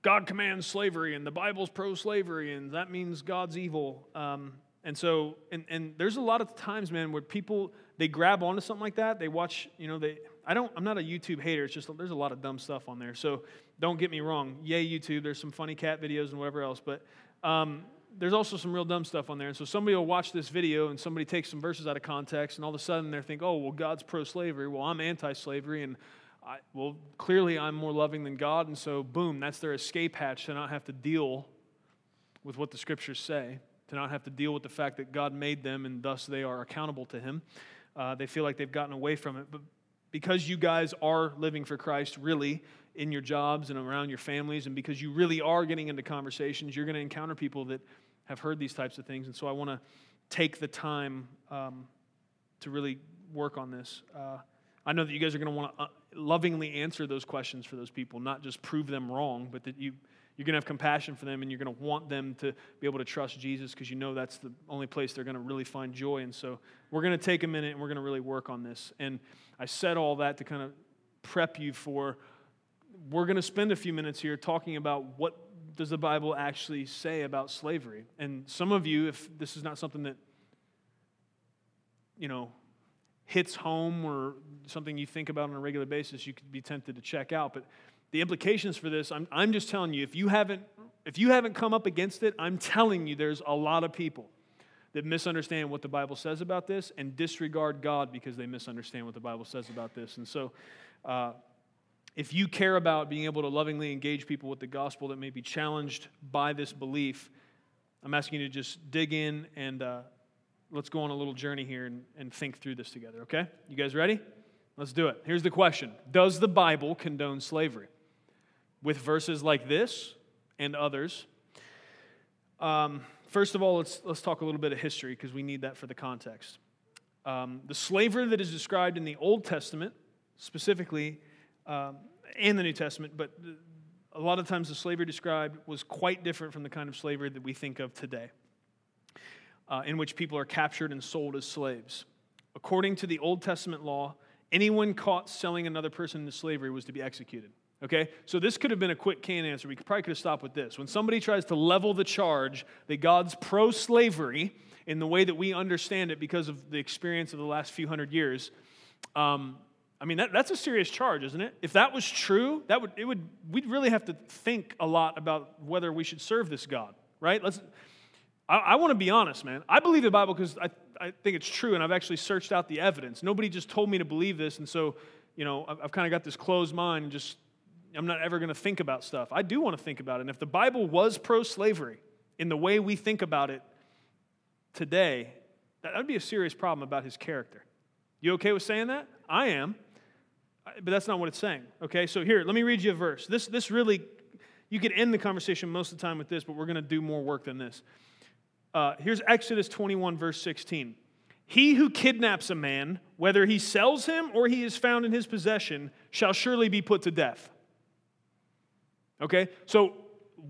God commands slavery, and the Bible's pro-slavery, and that means God's evil. Um, and so, and, and there's a lot of times, man, where people, they grab onto something like that. They watch, you know, they, I don't, I'm not a YouTube hater. It's just, there's a lot of dumb stuff on there. So don't get me wrong. Yay, YouTube. There's some funny cat videos and whatever else. But um, there's also some real dumb stuff on there. And so somebody will watch this video and somebody takes some verses out of context and all of a sudden they're thinking, oh, well, God's pro slavery. Well, I'm anti slavery. And I, well, clearly I'm more loving than God. And so, boom, that's their escape hatch to not have to deal with what the scriptures say to not have to deal with the fact that God made them and thus they are accountable to Him. Uh, they feel like they've gotten away from it. But because you guys are living for Christ really in your jobs and around your families, and because you really are getting into conversations, you're going to encounter people that have heard these types of things. And so I want to take the time um, to really work on this. Uh, I know that you guys are going to want to uh, lovingly answer those questions for those people, not just prove them wrong, but that you you're going to have compassion for them and you're going to want them to be able to trust Jesus because you know that's the only place they're going to really find joy. And so we're going to take a minute and we're going to really work on this. And I said all that to kind of prep you for we're going to spend a few minutes here talking about what does the Bible actually say about slavery. And some of you, if this is not something that, you know, hits home or something you think about on a regular basis, you could be tempted to check out. But the implications for this, I'm, I'm just telling you, if you haven't if you haven't come up against it, I'm telling you there's a lot of people that misunderstand what the Bible says about this and disregard God because they misunderstand what the Bible says about this. And so, uh, if you care about being able to lovingly engage people with the gospel that may be challenged by this belief, I'm asking you to just dig in and uh, let's go on a little journey here and, and think through this together, okay? You guys ready? Let's do it. Here's the question Does the Bible condone slavery? With verses like this and others. Um, first of all, let's, let's talk a little bit of history because we need that for the context. Um, the slavery that is described in the Old Testament, specifically, um, and the New Testament, but a lot of times the slavery described was quite different from the kind of slavery that we think of today, uh, in which people are captured and sold as slaves. According to the Old Testament law, anyone caught selling another person into slavery was to be executed. Okay, so this could have been a quick can answer. We probably could have stopped with this. When somebody tries to level the charge that God's pro slavery in the way that we understand it because of the experience of the last few hundred years, um, I mean, that, that's a serious charge, isn't it? If that was true, that would, it would, we'd really have to think a lot about whether we should serve this God, right? Let's, I, I want to be honest, man. I believe the Bible because I, I think it's true, and I've actually searched out the evidence. Nobody just told me to believe this, and so, you know, I've, I've kind of got this closed mind and just I'm not ever going to think about stuff. I do want to think about it. And if the Bible was pro slavery in the way we think about it today, that would be a serious problem about his character. You okay with saying that? I am. But that's not what it's saying. Okay, so here, let me read you a verse. This, this really, you could end the conversation most of the time with this, but we're going to do more work than this. Uh, here's Exodus 21, verse 16. He who kidnaps a man, whether he sells him or he is found in his possession, shall surely be put to death. Okay? So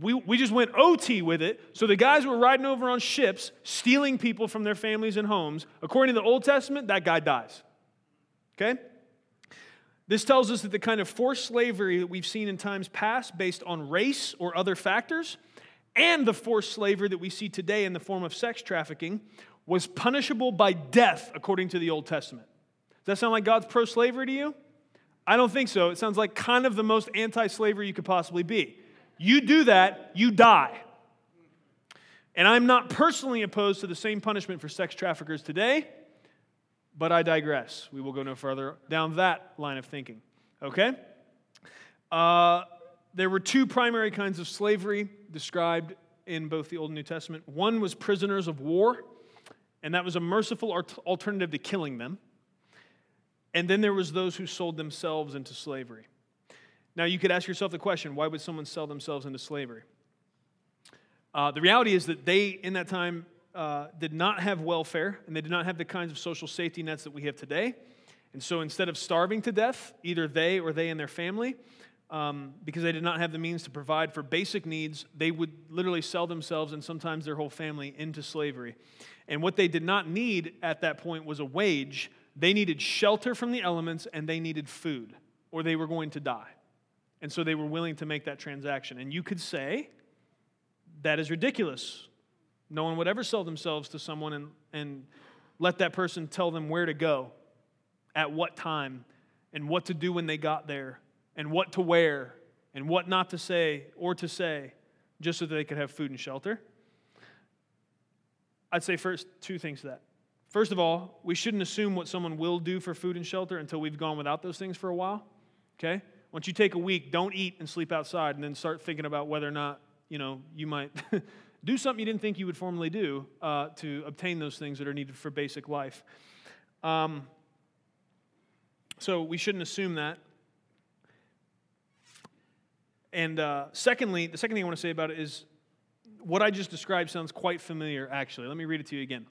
we, we just went OT with it. So the guys were riding over on ships, stealing people from their families and homes. According to the Old Testament, that guy dies. Okay? This tells us that the kind of forced slavery that we've seen in times past, based on race or other factors, and the forced slavery that we see today in the form of sex trafficking, was punishable by death according to the Old Testament. Does that sound like God's pro slavery to you? I don't think so. It sounds like kind of the most anti slavery you could possibly be. You do that, you die. And I'm not personally opposed to the same punishment for sex traffickers today, but I digress. We will go no further down that line of thinking. Okay? Uh, there were two primary kinds of slavery described in both the Old and New Testament. One was prisoners of war, and that was a merciful alternative to killing them. And then there was those who sold themselves into slavery. Now you could ask yourself the question, why would someone sell themselves into slavery? Uh, the reality is that they, in that time, uh, did not have welfare and they did not have the kinds of social safety nets that we have today. And so instead of starving to death, either they or they and their family, um, because they did not have the means to provide for basic needs, they would literally sell themselves and sometimes their whole family into slavery. And what they did not need at that point was a wage. They needed shelter from the elements and they needed food, or they were going to die. And so they were willing to make that transaction. And you could say, that is ridiculous. No one would ever sell themselves to someone and, and let that person tell them where to go, at what time, and what to do when they got there, and what to wear, and what not to say or to say, just so that they could have food and shelter. I'd say first two things to that. First of all, we shouldn't assume what someone will do for food and shelter until we've gone without those things for a while. Okay? Once you take a week, don't eat and sleep outside and then start thinking about whether or not you know, you might do something you didn't think you would formally do uh, to obtain those things that are needed for basic life. Um, so we shouldn't assume that. And uh, secondly, the second thing I want to say about it is what I just described sounds quite familiar, actually. Let me read it to you again.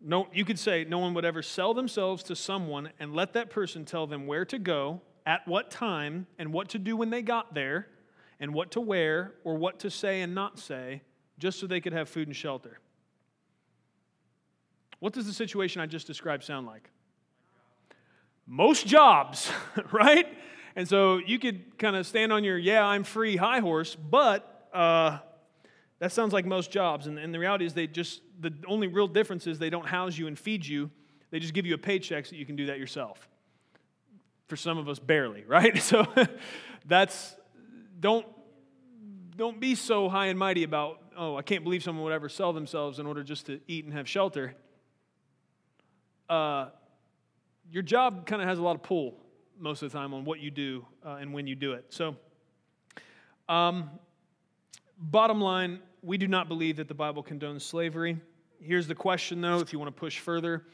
No, you could say no one would ever sell themselves to someone and let that person tell them where to go, at what time, and what to do when they got there and what to wear or what to say and not say just so they could have food and shelter. What does the situation I just described sound like? Most jobs, right? And so you could kind of stand on your, yeah, I'm free high horse, but uh, that sounds like most jobs. And, and the reality is, they just, the only real difference is they don't house you and feed you, they just give you a paycheck so you can do that yourself. For some of us, barely, right? So that's don't, don't be so high and mighty about, oh, I can't believe someone would ever sell themselves in order just to eat and have shelter. Uh, your job kind of has a lot of pull most of the time on what you do uh, and when you do it. So, um, bottom line, we do not believe that the Bible condones slavery. Here's the question, though, if you want to push further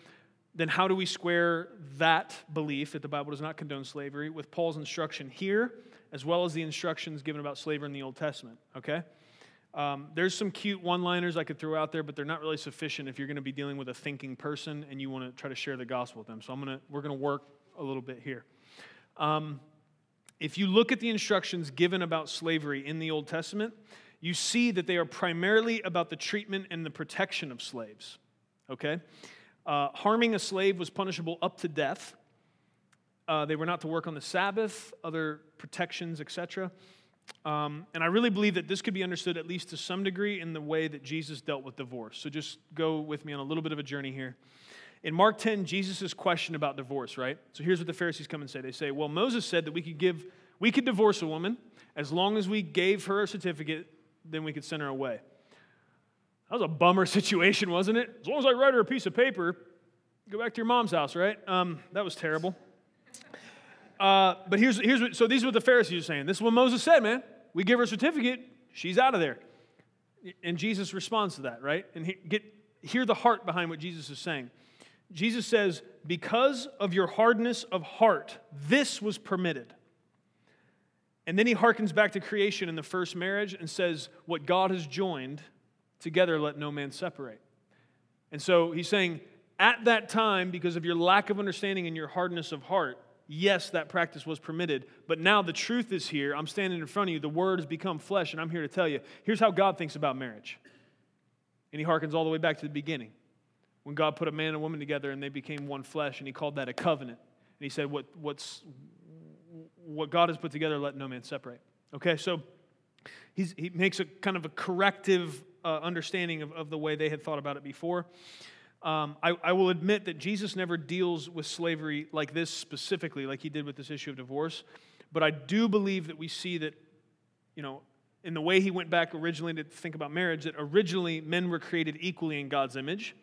then how do we square that belief that the Bible does not condone slavery with Paul's instruction here as well as the instructions given about slavery in the Old Testament, okay? Um, there's some cute one liners I could throw out there, but they're not really sufficient if you're going to be dealing with a thinking person and you want to try to share the gospel with them. So I'm gonna, we're going to work a little bit here. Um, if you look at the instructions given about slavery in the Old Testament, you see that they are primarily about the treatment and the protection of slaves. Okay? Uh, harming a slave was punishable up to death. Uh, they were not to work on the Sabbath, other protections, etc. Um, and I really believe that this could be understood, at least to some degree, in the way that Jesus dealt with divorce. So just go with me on a little bit of a journey here. In Mark 10, Jesus is questioned about divorce, right? So here's what the Pharisees come and say. They say, Well, Moses said that we could give, we could divorce a woman as long as we gave her a certificate, then we could send her away. That was a bummer situation, wasn't it? As long as I write her a piece of paper, go back to your mom's house, right? Um, that was terrible. Uh, but here's, here's what, so these are what the Pharisees are saying. This is what Moses said, man. We give her a certificate, she's out of there. And Jesus responds to that, right? And he, get, hear the heart behind what Jesus is saying. Jesus says, Because of your hardness of heart, this was permitted. And then he harkens back to creation in the first marriage and says, What God has joined, together let no man separate. And so he's saying, At that time, because of your lack of understanding and your hardness of heart, yes, that practice was permitted, but now the truth is here. I'm standing in front of you. The word has become flesh, and I'm here to tell you here's how God thinks about marriage. And he harkens all the way back to the beginning when God put a man and woman together and they became one flesh, and he called that a covenant. And he said, what, what's, what God has put together, let no man separate. Okay, so he's, he makes a kind of a corrective uh, understanding of, of the way they had thought about it before. Um, I, I will admit that Jesus never deals with slavery like this specifically, like he did with this issue of divorce. But I do believe that we see that, you know, in the way he went back originally to think about marriage, that originally men were created equally in God's image.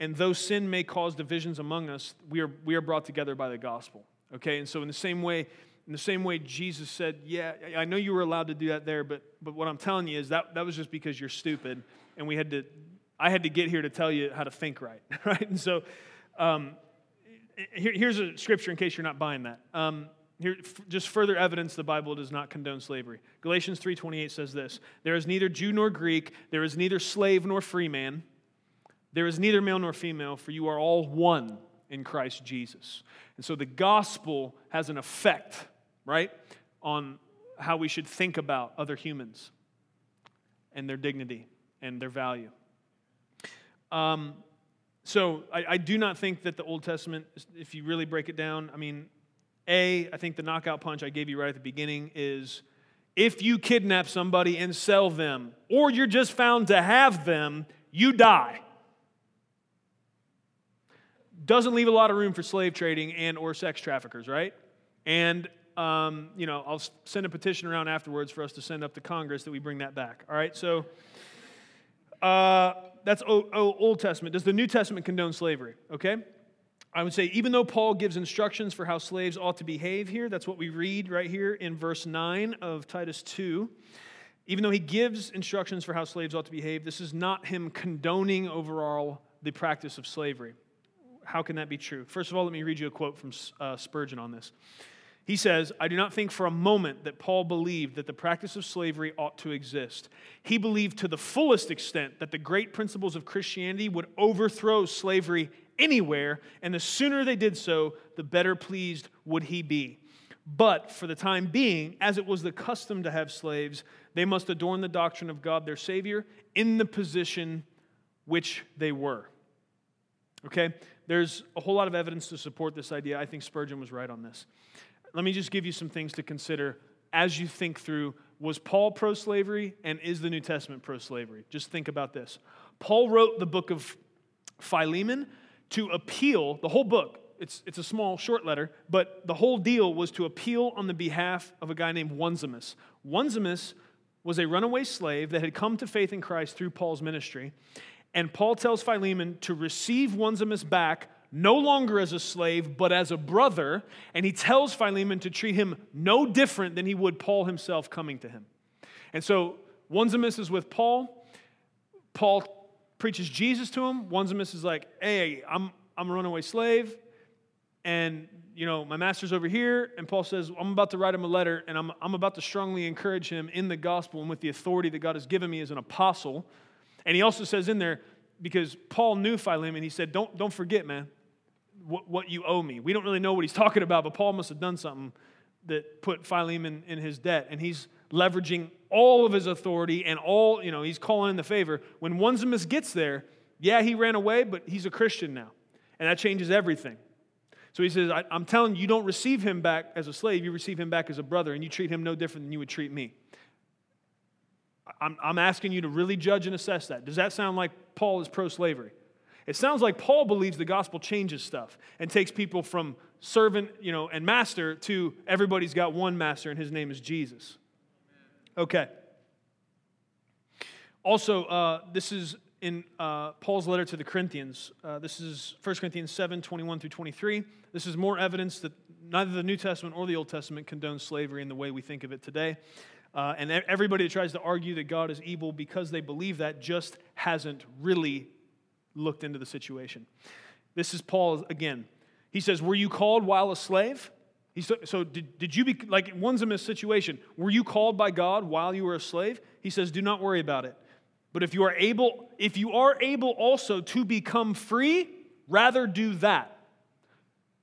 And though sin may cause divisions among us, we are, we are brought together by the gospel. Okay? And so, in the same way, in the same way Jesus said, Yeah, I know you were allowed to do that there, but, but what I'm telling you is that, that was just because you're stupid, and we had to, I had to get here to tell you how to think right, right? And so, um, here, here's a scripture in case you're not buying that. Um, here, just further evidence the Bible does not condone slavery. Galatians 3:28 says this: "There is neither Jew nor Greek, there is neither slave nor free man, there is neither male nor female, for you are all one in Christ Jesus." And so the gospel has an effect, right, on how we should think about other humans and their dignity and their value. Um, so I, I, do not think that the Old Testament, if you really break it down, I mean, A, I think the knockout punch I gave you right at the beginning is if you kidnap somebody and sell them, or you're just found to have them, you die. Doesn't leave a lot of room for slave trading and or sex traffickers, right? And um, you know, I'll send a petition around afterwards for us to send up to Congress that we bring that back. All right, so uh, that's o- o- Old Testament. Does the New Testament condone slavery? Okay. I would say, even though Paul gives instructions for how slaves ought to behave here, that's what we read right here in verse 9 of Titus 2. Even though he gives instructions for how slaves ought to behave, this is not him condoning overall the practice of slavery. How can that be true? First of all, let me read you a quote from uh, Spurgeon on this. He says, I do not think for a moment that Paul believed that the practice of slavery ought to exist. He believed to the fullest extent that the great principles of Christianity would overthrow slavery anywhere, and the sooner they did so, the better pleased would he be. But for the time being, as it was the custom to have slaves, they must adorn the doctrine of God their Savior in the position which they were. Okay? There's a whole lot of evidence to support this idea. I think Spurgeon was right on this let me just give you some things to consider as you think through was Paul pro slavery and is the New Testament pro slavery? Just think about this. Paul wrote the book of Philemon to appeal, the whole book, it's, it's a small, short letter, but the whole deal was to appeal on the behalf of a guy named Onesimus. Onesimus was a runaway slave that had come to faith in Christ through Paul's ministry. And Paul tells Philemon to receive Onesimus back no longer as a slave, but as a brother, and he tells Philemon to treat him no different than he would Paul himself coming to him. And so Onesimus is with Paul. Paul preaches Jesus to him. Onesimus is like, hey, I'm, I'm a runaway slave, and you know, my master's over here. And Paul says, I'm about to write him a letter, and I'm, I'm about to strongly encourage him in the gospel and with the authority that God has given me as an apostle. And he also says in there, because Paul knew Philemon, he said, Don't, don't forget, man, what, what you owe me. We don't really know what he's talking about, but Paul must have done something that put Philemon in his debt. And he's leveraging all of his authority and all, you know, he's calling in the favor. When Onesimus gets there, yeah, he ran away, but he's a Christian now. And that changes everything. So he says, I, am telling you, you don't receive him back as a slave, you receive him back as a brother, and you treat him no different than you would treat me. I'm, I'm asking you to really judge and assess that. Does that sound like Paul is pro slavery? It sounds like Paul believes the gospel changes stuff and takes people from servant, you know, and master to everybody's got one master and his name is Jesus. Okay. Also, uh, this is in uh, Paul's letter to the Corinthians. Uh, this is 1 Corinthians 7 21 through 23. This is more evidence that neither the New Testament or the Old Testament condones slavery in the way we think of it today. Uh, and everybody that tries to argue that God is evil because they believe that just hasn't really looked into the situation. This is Paul again. He says, Were you called while a slave? He so, so did, did you be, like, one's a this situation. Were you called by God while you were a slave? He says, Do not worry about it. But if you are able, if you are able also to become free, rather do that.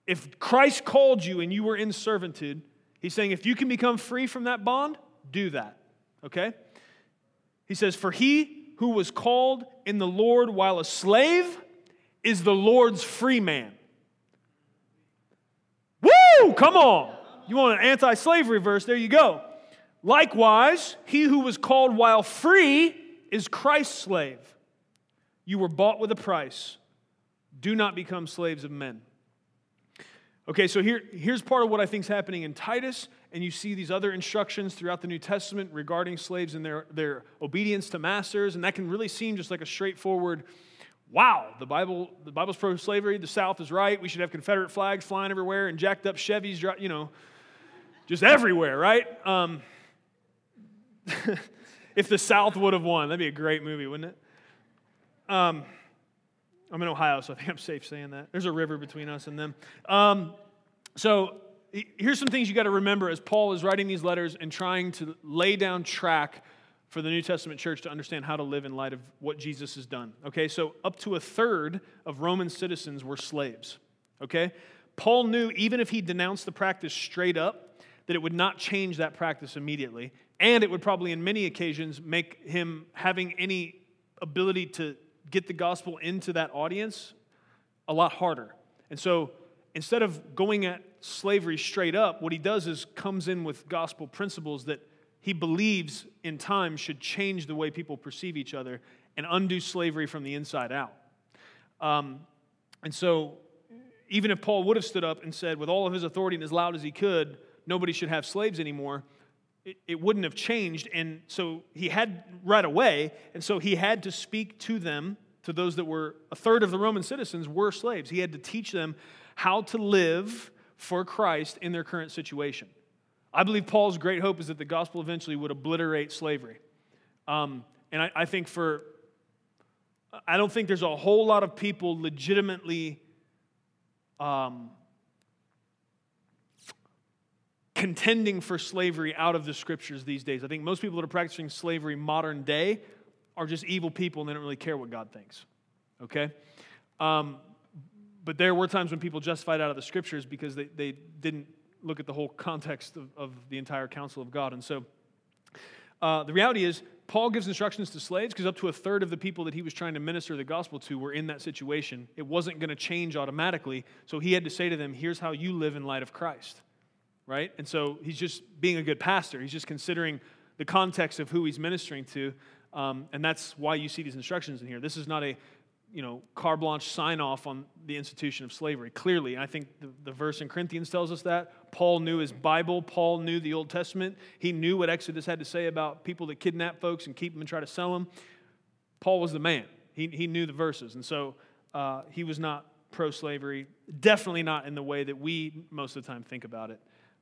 If Christ called you and you were in servitude, he's saying, if you can become free from that bond, do that. Okay? He says, For he who was called in the Lord while a slave is the Lord's free man. Woo! Come on. You want an anti slavery verse? There you go. Likewise, he who was called while free is Christ's slave. You were bought with a price. Do not become slaves of men. Okay, so here, here's part of what I think is happening in Titus, and you see these other instructions throughout the New Testament regarding slaves and their, their obedience to masters, and that can really seem just like a straightforward, wow, the Bible, the Bible's pro-slavery, the South is right, we should have Confederate flags flying everywhere and jacked up Chevys, you know, just everywhere, right? Um, if the South would have won, that'd be a great movie, wouldn't it? Um, I'm in Ohio, so I think I'm safe saying that. There's a river between us and them. Um, so here's some things you got to remember as Paul is writing these letters and trying to lay down track for the New Testament church to understand how to live in light of what Jesus has done. Okay, so up to a third of Roman citizens were slaves. Okay, Paul knew even if he denounced the practice straight up, that it would not change that practice immediately, and it would probably, in many occasions, make him having any ability to get the gospel into that audience a lot harder. And so instead of going at slavery straight up, what he does is comes in with gospel principles that he believes in time should change the way people perceive each other and undo slavery from the inside out. Um, and so, even if Paul would have stood up and said, with all of his authority and as loud as he could, nobody should have slaves anymore, it, it wouldn't have changed. And so he had right away, and so he had to speak to them, to those that were a third of the Roman citizens were slaves. He had to teach them how to live for Christ in their current situation. I believe Paul's great hope is that the gospel eventually would obliterate slavery. Um, and I, I think for, I don't think there's a whole lot of people legitimately um, contending for slavery out of the scriptures these days. I think most people that are practicing slavery modern day are just evil people and they don't really care what God thinks. Okay? Um, but there were times when people justified out of the scriptures because they, they didn't look at the whole context of, of the entire counsel of God. And so uh, the reality is, Paul gives instructions to slaves because up to a third of the people that he was trying to minister the gospel to were in that situation. It wasn't going to change automatically. So he had to say to them, here's how you live in light of Christ right? And so he's just being a good pastor. He's just considering the context of who he's ministering to. Um, and that's why you see these instructions in here. This is not a you know, carte blanche sign off on the institution of slavery. Clearly, I think the, the verse in Corinthians tells us that. Paul knew his Bible, Paul knew the Old Testament. He knew what Exodus had to say about people that kidnap folks and keep them and try to sell them. Paul was the man, he, he knew the verses. And so uh, he was not pro slavery, definitely not in the way that we most of the time think about it.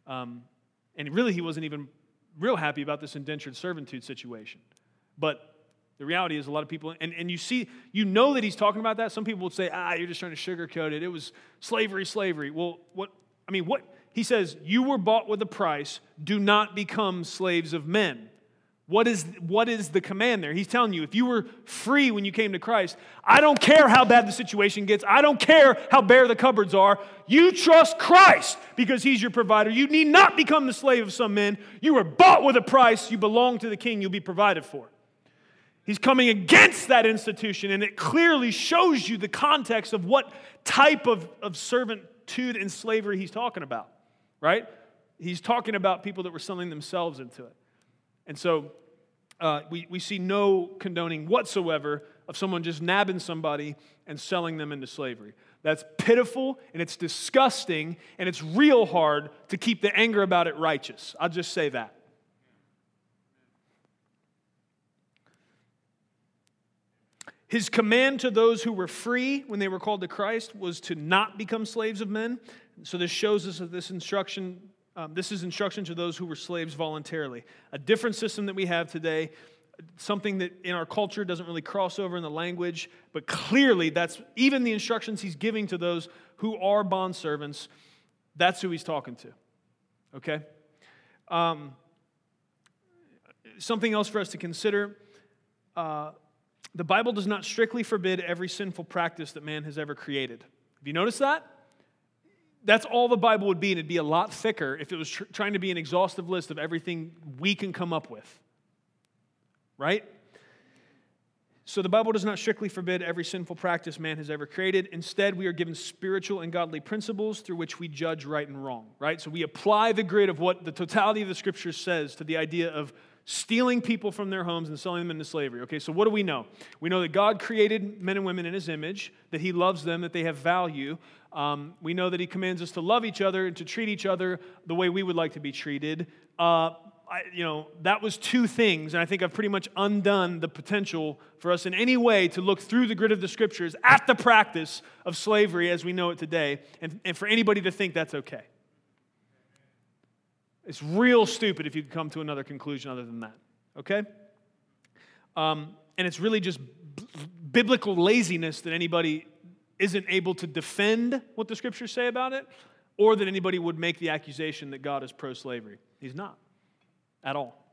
Um, and really, he wasn't even real happy about this indentured servitude situation. But the reality is, a lot of people, and, and you see, you know that he's talking about that. Some people would say, ah, you're just trying to sugarcoat it. It was slavery, slavery. Well, what, I mean, what, he says, you were bought with a price. Do not become slaves of men. What is, what is the command there? He's telling you if you were free when you came to Christ, I don't care how bad the situation gets. I don't care how bare the cupboards are. You trust Christ because He's your provider. You need not become the slave of some men. You were bought with a price. You belong to the King. You'll be provided for. He's coming against that institution, and it clearly shows you the context of what type of, of servitude and slavery he's talking about, right? He's talking about people that were selling themselves into it. And so uh, we, we see no condoning whatsoever of someone just nabbing somebody and selling them into slavery. That's pitiful and it's disgusting and it's real hard to keep the anger about it righteous. I'll just say that. His command to those who were free when they were called to Christ was to not become slaves of men. So this shows us that this instruction um, this is instruction to those who were slaves voluntarily. A different system that we have today, something that in our culture doesn't really cross over in the language, but clearly that's even the instructions he's giving to those who are bond servants. That's who he's talking to. Okay? Um, something else for us to consider. Uh, the Bible does not strictly forbid every sinful practice that man has ever created. Have you noticed that? that's all the Bible would be, and it'd be a lot thicker if it was tr- trying to be an exhaustive list of everything we can come up with. Right? So the Bible does not strictly forbid every sinful practice man has ever created. Instead, we are given spiritual and godly principles through which we judge right and wrong, right? So we apply the grid of what the totality of the scripture says to the idea of stealing people from their homes and selling them into slavery. Okay, so what do we know? We know that God created men and women in his image, that he loves them, that they have value. Um, we know that he commands us to love each other and to treat each other the way we would like to be treated. Uh, I, you know, that was two things, and I think I've pretty much undone the potential for us in any way to look through the grid of the scriptures at the practice of slavery as we know it today, and, and for anybody to think that's okay. It's real stupid if you come to another conclusion other than that, okay? Um, and it's really just b- biblical laziness that anybody isn't able to defend what the scriptures say about it, or that anybody would make the accusation that God is pro slavery. He's not at all.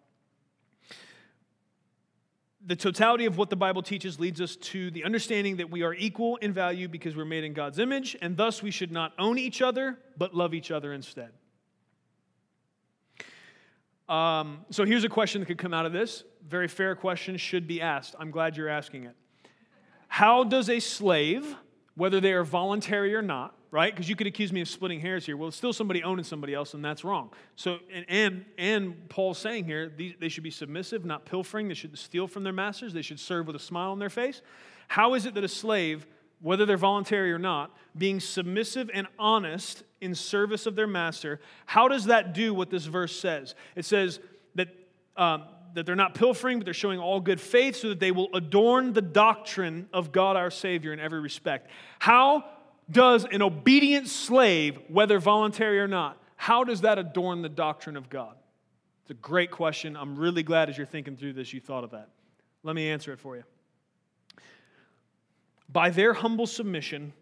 The totality of what the Bible teaches leads us to the understanding that we are equal in value because we're made in God's image, and thus we should not own each other, but love each other instead. Um, so here's a question that could come out of this. Very fair question should be asked. I'm glad you're asking it. How does a slave, whether they are voluntary or not, right? Because you could accuse me of splitting hairs here. Well, it's still somebody owning somebody else, and that's wrong. So, and and, and Paul's saying here, these, they should be submissive, not pilfering. They should steal from their masters. They should serve with a smile on their face. How is it that a slave, whether they're voluntary or not, being submissive and honest in service of their master, how does that do what this verse says? It says that. Um, that they're not pilfering, but they're showing all good faith so that they will adorn the doctrine of God our Savior in every respect. How does an obedient slave, whether voluntary or not, how does that adorn the doctrine of God? It's a great question. I'm really glad as you're thinking through this, you thought of that. Let me answer it for you. By their humble submission,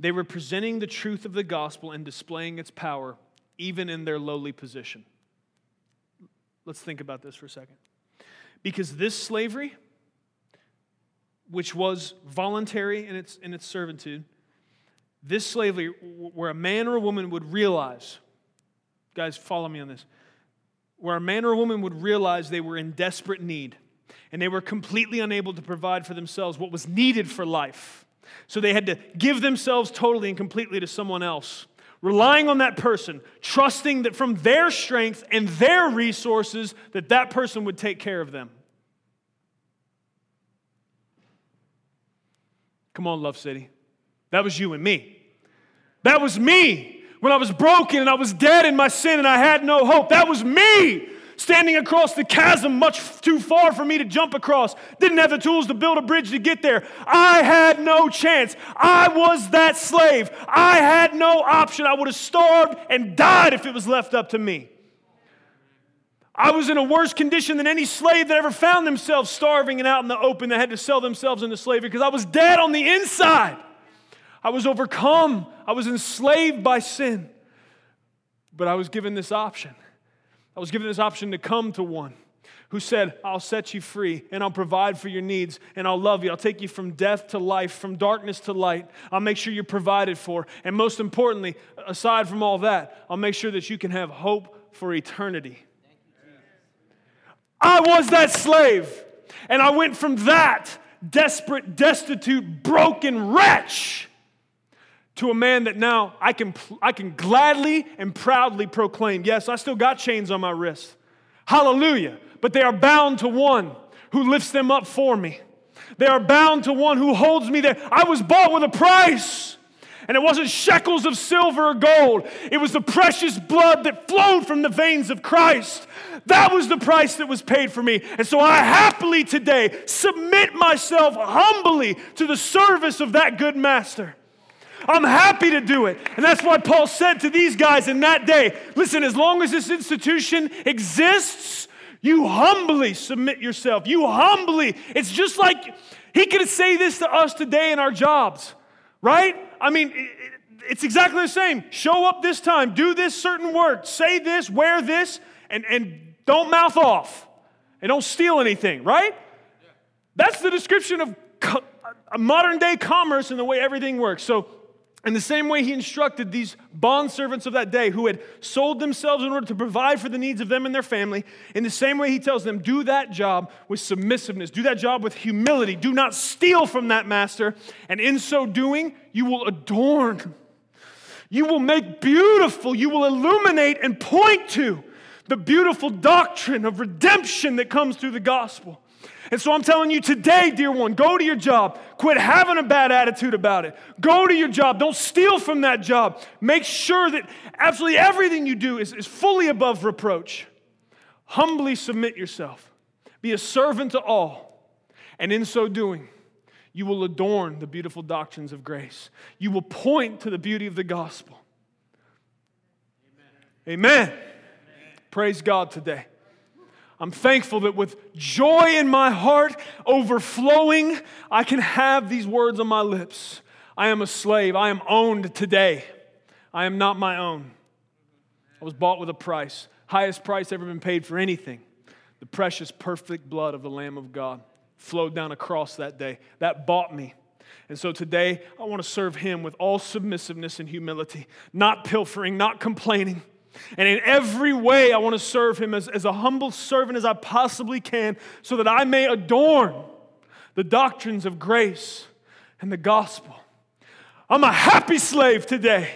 they were presenting the truth of the gospel and displaying its power, even in their lowly position. Let's think about this for a second. Because this slavery, which was voluntary in its, in its servitude, this slavery, where a man or a woman would realize, guys, follow me on this, where a man or a woman would realize they were in desperate need and they were completely unable to provide for themselves what was needed for life. So they had to give themselves totally and completely to someone else, relying on that person, trusting that from their strength and their resources that that person would take care of them. Come on, Love City. That was you and me. That was me when I was broken and I was dead in my sin and I had no hope. That was me standing across the chasm much too far for me to jump across. Didn't have the tools to build a bridge to get there. I had no chance. I was that slave. I had no option. I would have starved and died if it was left up to me. I was in a worse condition than any slave that ever found themselves starving and out in the open that had to sell themselves into slavery because I was dead on the inside. I was overcome. I was enslaved by sin. But I was given this option. I was given this option to come to one who said, I'll set you free and I'll provide for your needs and I'll love you. I'll take you from death to life, from darkness to light. I'll make sure you're provided for. And most importantly, aside from all that, I'll make sure that you can have hope for eternity. I was that slave. And I went from that desperate, destitute, broken wretch to a man that now I can, I can gladly and proudly proclaim yes, I still got chains on my wrist. Hallelujah. But they are bound to one who lifts them up for me. They are bound to one who holds me there. I was bought with a price. And it wasn't shekels of silver or gold. It was the precious blood that flowed from the veins of Christ. That was the price that was paid for me. And so I happily today submit myself humbly to the service of that good master. I'm happy to do it. And that's why Paul said to these guys in that day listen, as long as this institution exists, you humbly submit yourself. You humbly, it's just like he could say this to us today in our jobs, right? I mean, it's exactly the same. Show up this time, do this certain work, say this, wear this, and, and don't mouth off and don't steal anything, right? That's the description of co- uh, modern day commerce and the way everything works. So In the same way, he instructed these bondservants of that day who had sold themselves in order to provide for the needs of them and their family. In the same way, he tells them, do that job with submissiveness, do that job with humility. Do not steal from that master. And in so doing, you will adorn, you will make beautiful, you will illuminate and point to the beautiful doctrine of redemption that comes through the gospel. And so I'm telling you today, dear one, go to your job. Quit having a bad attitude about it. Go to your job. Don't steal from that job. Make sure that absolutely everything you do is, is fully above reproach. Humbly submit yourself. Be a servant to all. And in so doing, you will adorn the beautiful doctrines of grace. You will point to the beauty of the gospel. Amen. Amen. Praise God today. I'm thankful that with joy in my heart overflowing, I can have these words on my lips. I am a slave. I am owned today. I am not my own. I was bought with a price, highest price ever been paid for anything. The precious, perfect blood of the Lamb of God flowed down across that day. That bought me. And so today, I want to serve Him with all submissiveness and humility, not pilfering, not complaining and in every way, I want to serve him as, as a humble servant as I possibly can so that I may adorn the doctrines of grace and the gospel. I'm a happy slave today.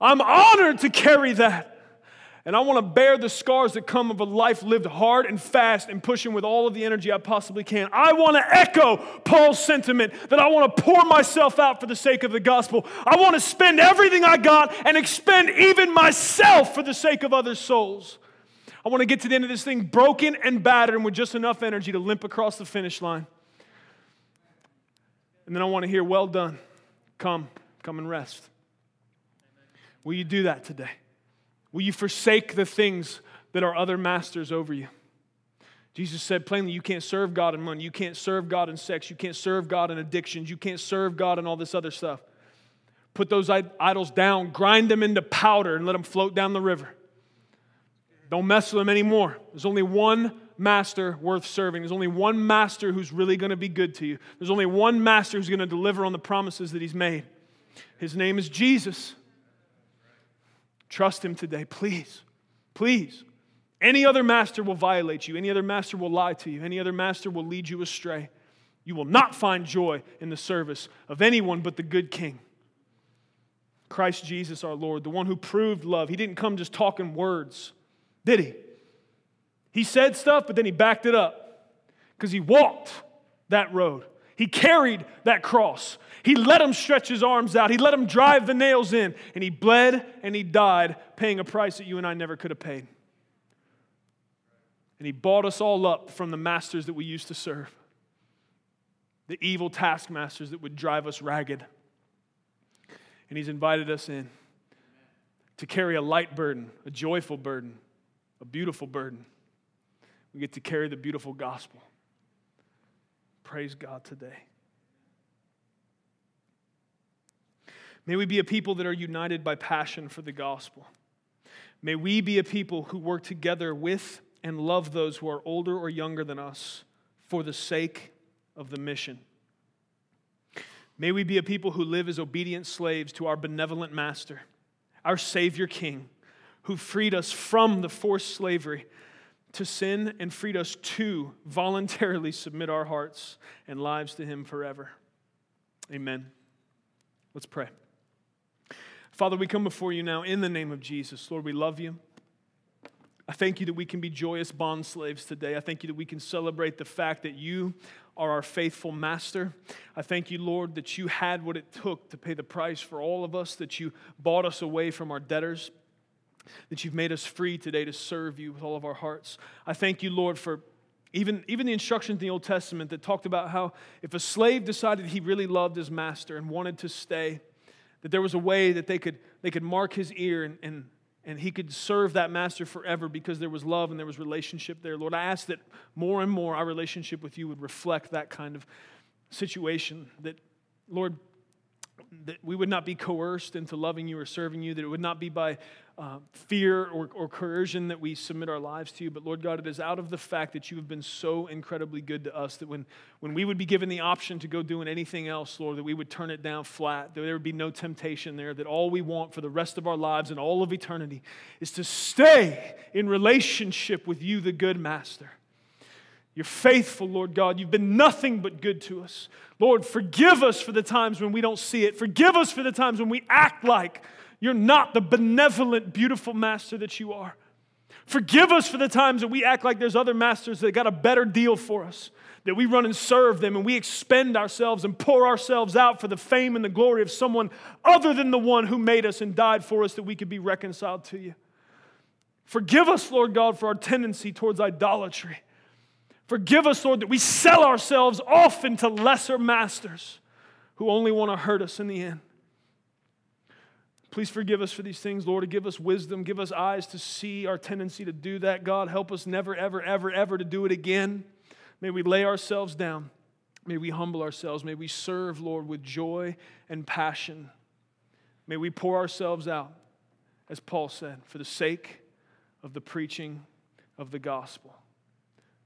I'm honored to carry that. And I want to bear the scars that come of a life lived hard and fast and pushing with all of the energy I possibly can. I want to echo Paul's sentiment that I want to pour myself out for the sake of the gospel. I want to spend everything I got and expend even myself for the sake of other souls. I want to get to the end of this thing broken and battered and with just enough energy to limp across the finish line. And then I want to hear, well done. Come, come and rest. Will you do that today? Will you forsake the things that are other masters over you? Jesus said plainly, you can't serve God in money. You can't serve God in sex. You can't serve God in addictions. You can't serve God in all this other stuff. Put those idols down, grind them into powder, and let them float down the river. Don't mess with them anymore. There's only one master worth serving. There's only one master who's really going to be good to you. There's only one master who's going to deliver on the promises that he's made. His name is Jesus. Trust him today, please. Please. Any other master will violate you. Any other master will lie to you. Any other master will lead you astray. You will not find joy in the service of anyone but the good king. Christ Jesus our Lord, the one who proved love. He didn't come just talking words, did he? He said stuff, but then he backed it up because he walked that road. He carried that cross. He let him stretch his arms out. He let him drive the nails in. And he bled and he died, paying a price that you and I never could have paid. And he bought us all up from the masters that we used to serve, the evil taskmasters that would drive us ragged. And he's invited us in to carry a light burden, a joyful burden, a beautiful burden. We get to carry the beautiful gospel. Praise God today. May we be a people that are united by passion for the gospel. May we be a people who work together with and love those who are older or younger than us for the sake of the mission. May we be a people who live as obedient slaves to our benevolent master, our Savior King, who freed us from the forced slavery to sin and freed us to voluntarily submit our hearts and lives to Him forever. Amen. Let's pray. Father, we come before you now in the name of Jesus. Lord, we love you. I thank you that we can be joyous bond slaves today. I thank you that we can celebrate the fact that you are our faithful master. I thank you, Lord, that you had what it took to pay the price for all of us, that you bought us away from our debtors that you've made us free today to serve you with all of our hearts. I thank you, Lord, for even, even the instructions in the Old Testament that talked about how if a slave decided he really loved his master and wanted to stay, that there was a way that they could, they could mark his ear and, and, and he could serve that master forever because there was love and there was relationship there. Lord, I ask that more and more our relationship with you would reflect that kind of situation. That, Lord, that we would not be coerced into loving you or serving you, that it would not be by uh, fear or, or coercion that we submit our lives to you. But Lord God, it is out of the fact that you have been so incredibly good to us that when, when we would be given the option to go doing anything else, Lord, that we would turn it down flat, that there would be no temptation there, that all we want for the rest of our lives and all of eternity is to stay in relationship with you, the good master. You're faithful, Lord God. You've been nothing but good to us. Lord, forgive us for the times when we don't see it. Forgive us for the times when we act like you're not the benevolent, beautiful master that you are. Forgive us for the times that we act like there's other masters that got a better deal for us, that we run and serve them and we expend ourselves and pour ourselves out for the fame and the glory of someone other than the one who made us and died for us that we could be reconciled to you. Forgive us, Lord God, for our tendency towards idolatry. Forgive us, Lord, that we sell ourselves often to lesser masters who only want to hurt us in the end. Please forgive us for these things, Lord, give us wisdom, give us eyes to see our tendency to do that. God, help us never, ever, ever, ever to do it again. May we lay ourselves down. May we humble ourselves. May we serve, Lord, with joy and passion. May we pour ourselves out, as Paul said, for the sake of the preaching of the gospel.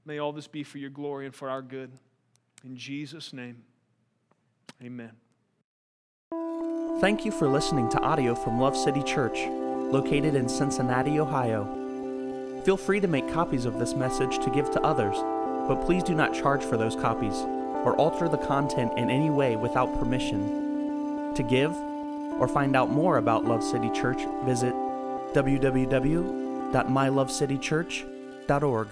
May all this be for your glory and for our good. In Jesus' name, amen. Thank you for listening to audio from Love City Church, located in Cincinnati, Ohio. Feel free to make copies of this message to give to others, but please do not charge for those copies or alter the content in any way without permission. To give or find out more about Love City Church, visit www.mylovecitychurch.org.